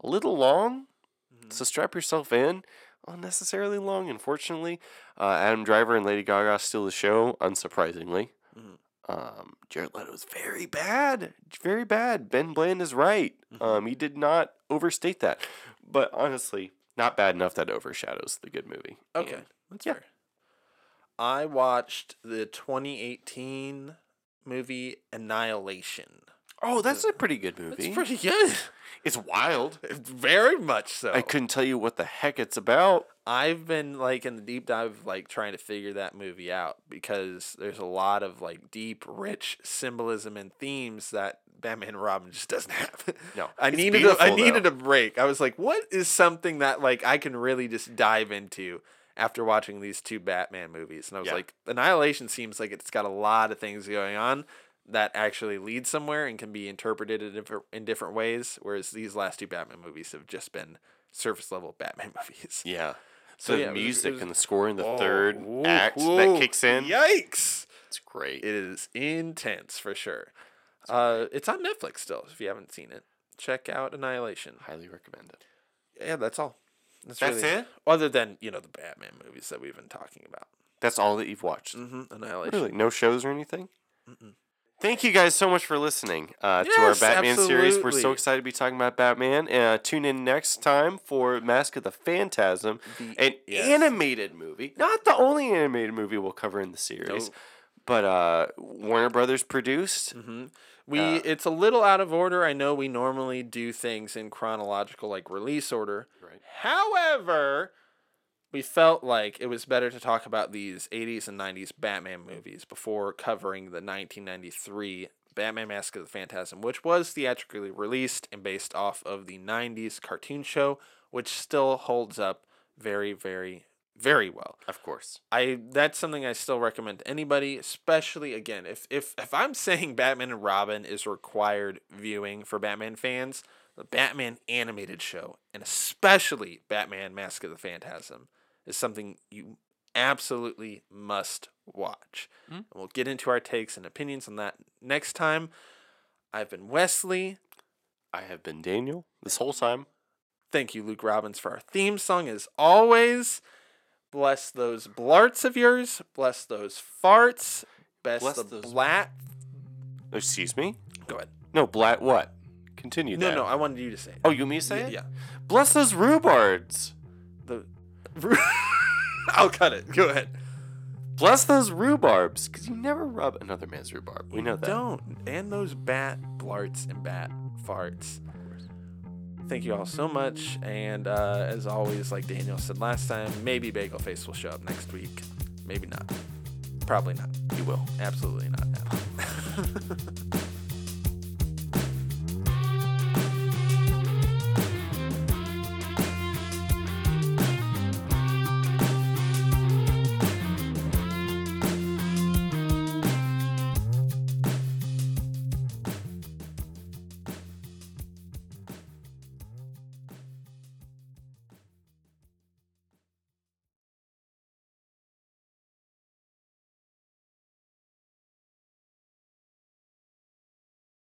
a little long, Mm-hmm. so strap yourself in. Unnecessarily long, unfortunately. Uh, Adam Driver and Lady Gaga steal the show, unsurprisingly. Mhm. Um, Jared Leto is very bad, very bad. Ben Bland is right. Mm-hmm. Um, he did not overstate that, but honestly, not bad enough that overshadows the good movie. Okay. And That's yeah. fair. I watched the 2018 movie Annihilation. Oh, that's a pretty good movie. It's pretty good. It's wild. Very much so. I couldn't tell you what the heck it's about. I've been like in the deep dive, like trying to figure that movie out because there's a lot of like deep, rich symbolism and themes that Batman and Robin just doesn't have. No, I needed a, I beautiful, needed a break. I was like, what is something that like I can really just dive into after watching these two Batman movies? And I was Yeah. like, Annihilation seems like it's got a lot of things going on that actually lead somewhere and can be interpreted in different in different ways. Whereas these last two Batman movies have just been surface level [laughs] Batman movies. Yeah. So, the yeah, was- music was- and the score in the Oh, third ooh, act ooh, that kicks in. Yikes! It's great. It is intense for sure. Uh, it's on Netflix still. If you haven't seen it, check out Annihilation. Highly recommend it. Yeah, that's all. That's, That's really- it? Other than you know the Batman movies that we've been talking about. That's all that you've watched. Mm-hmm. Annihilation. Really? No shows or anything? Thank you guys so much for listening uh, to our Yes, Batman series. We're so excited to be talking about Batman. Uh, tune in next time for Mask of the Phantasm, The- an yes. animated movie. Not the only animated movie we'll cover in the series, Nope. but uh, Warner Brothers produced. Mm-hmm. We Uh, it's a little out of order. I know we normally do things in chronological like release order. Right. However, we felt like it was better to talk about these 80s and 90s Batman movies before covering the 1993 Batman Mask of the Phantasm, which was theatrically released and based off of the 90s cartoon show, which still holds up very, very, very well. Of course. I that's something I still recommend to anybody, especially again if if if I'm saying Batman and Robin is required viewing for Batman fans, the Batman animated show and especially Batman Mask of the Phantasm is something you absolutely must watch. Hmm? And we'll get into our takes and opinions on that next time. I've been Wesley. I have been Daniel this whole time. Thank you, Luke Robbins, for our theme song as always. Bless those blarts of yours. Bless those farts. Bless, Bless the those- blat. Excuse me? Go ahead. No, Blat what? Continue No, that. no, I wanted you to say it. Oh, you want me to say yeah, it? yeah. Bless those rhubards. The. [laughs] I'll cut it. Go ahead. Bless those rhubarbs, because you never rub another man's rhubarb. We know that. Don't. And those bat blarts and bat farts. Thank you all so much. And uh, as always, like Daniel said last time, maybe Bagel Face will show up next week. Maybe not. Probably not. He will. Absolutely not. [laughs]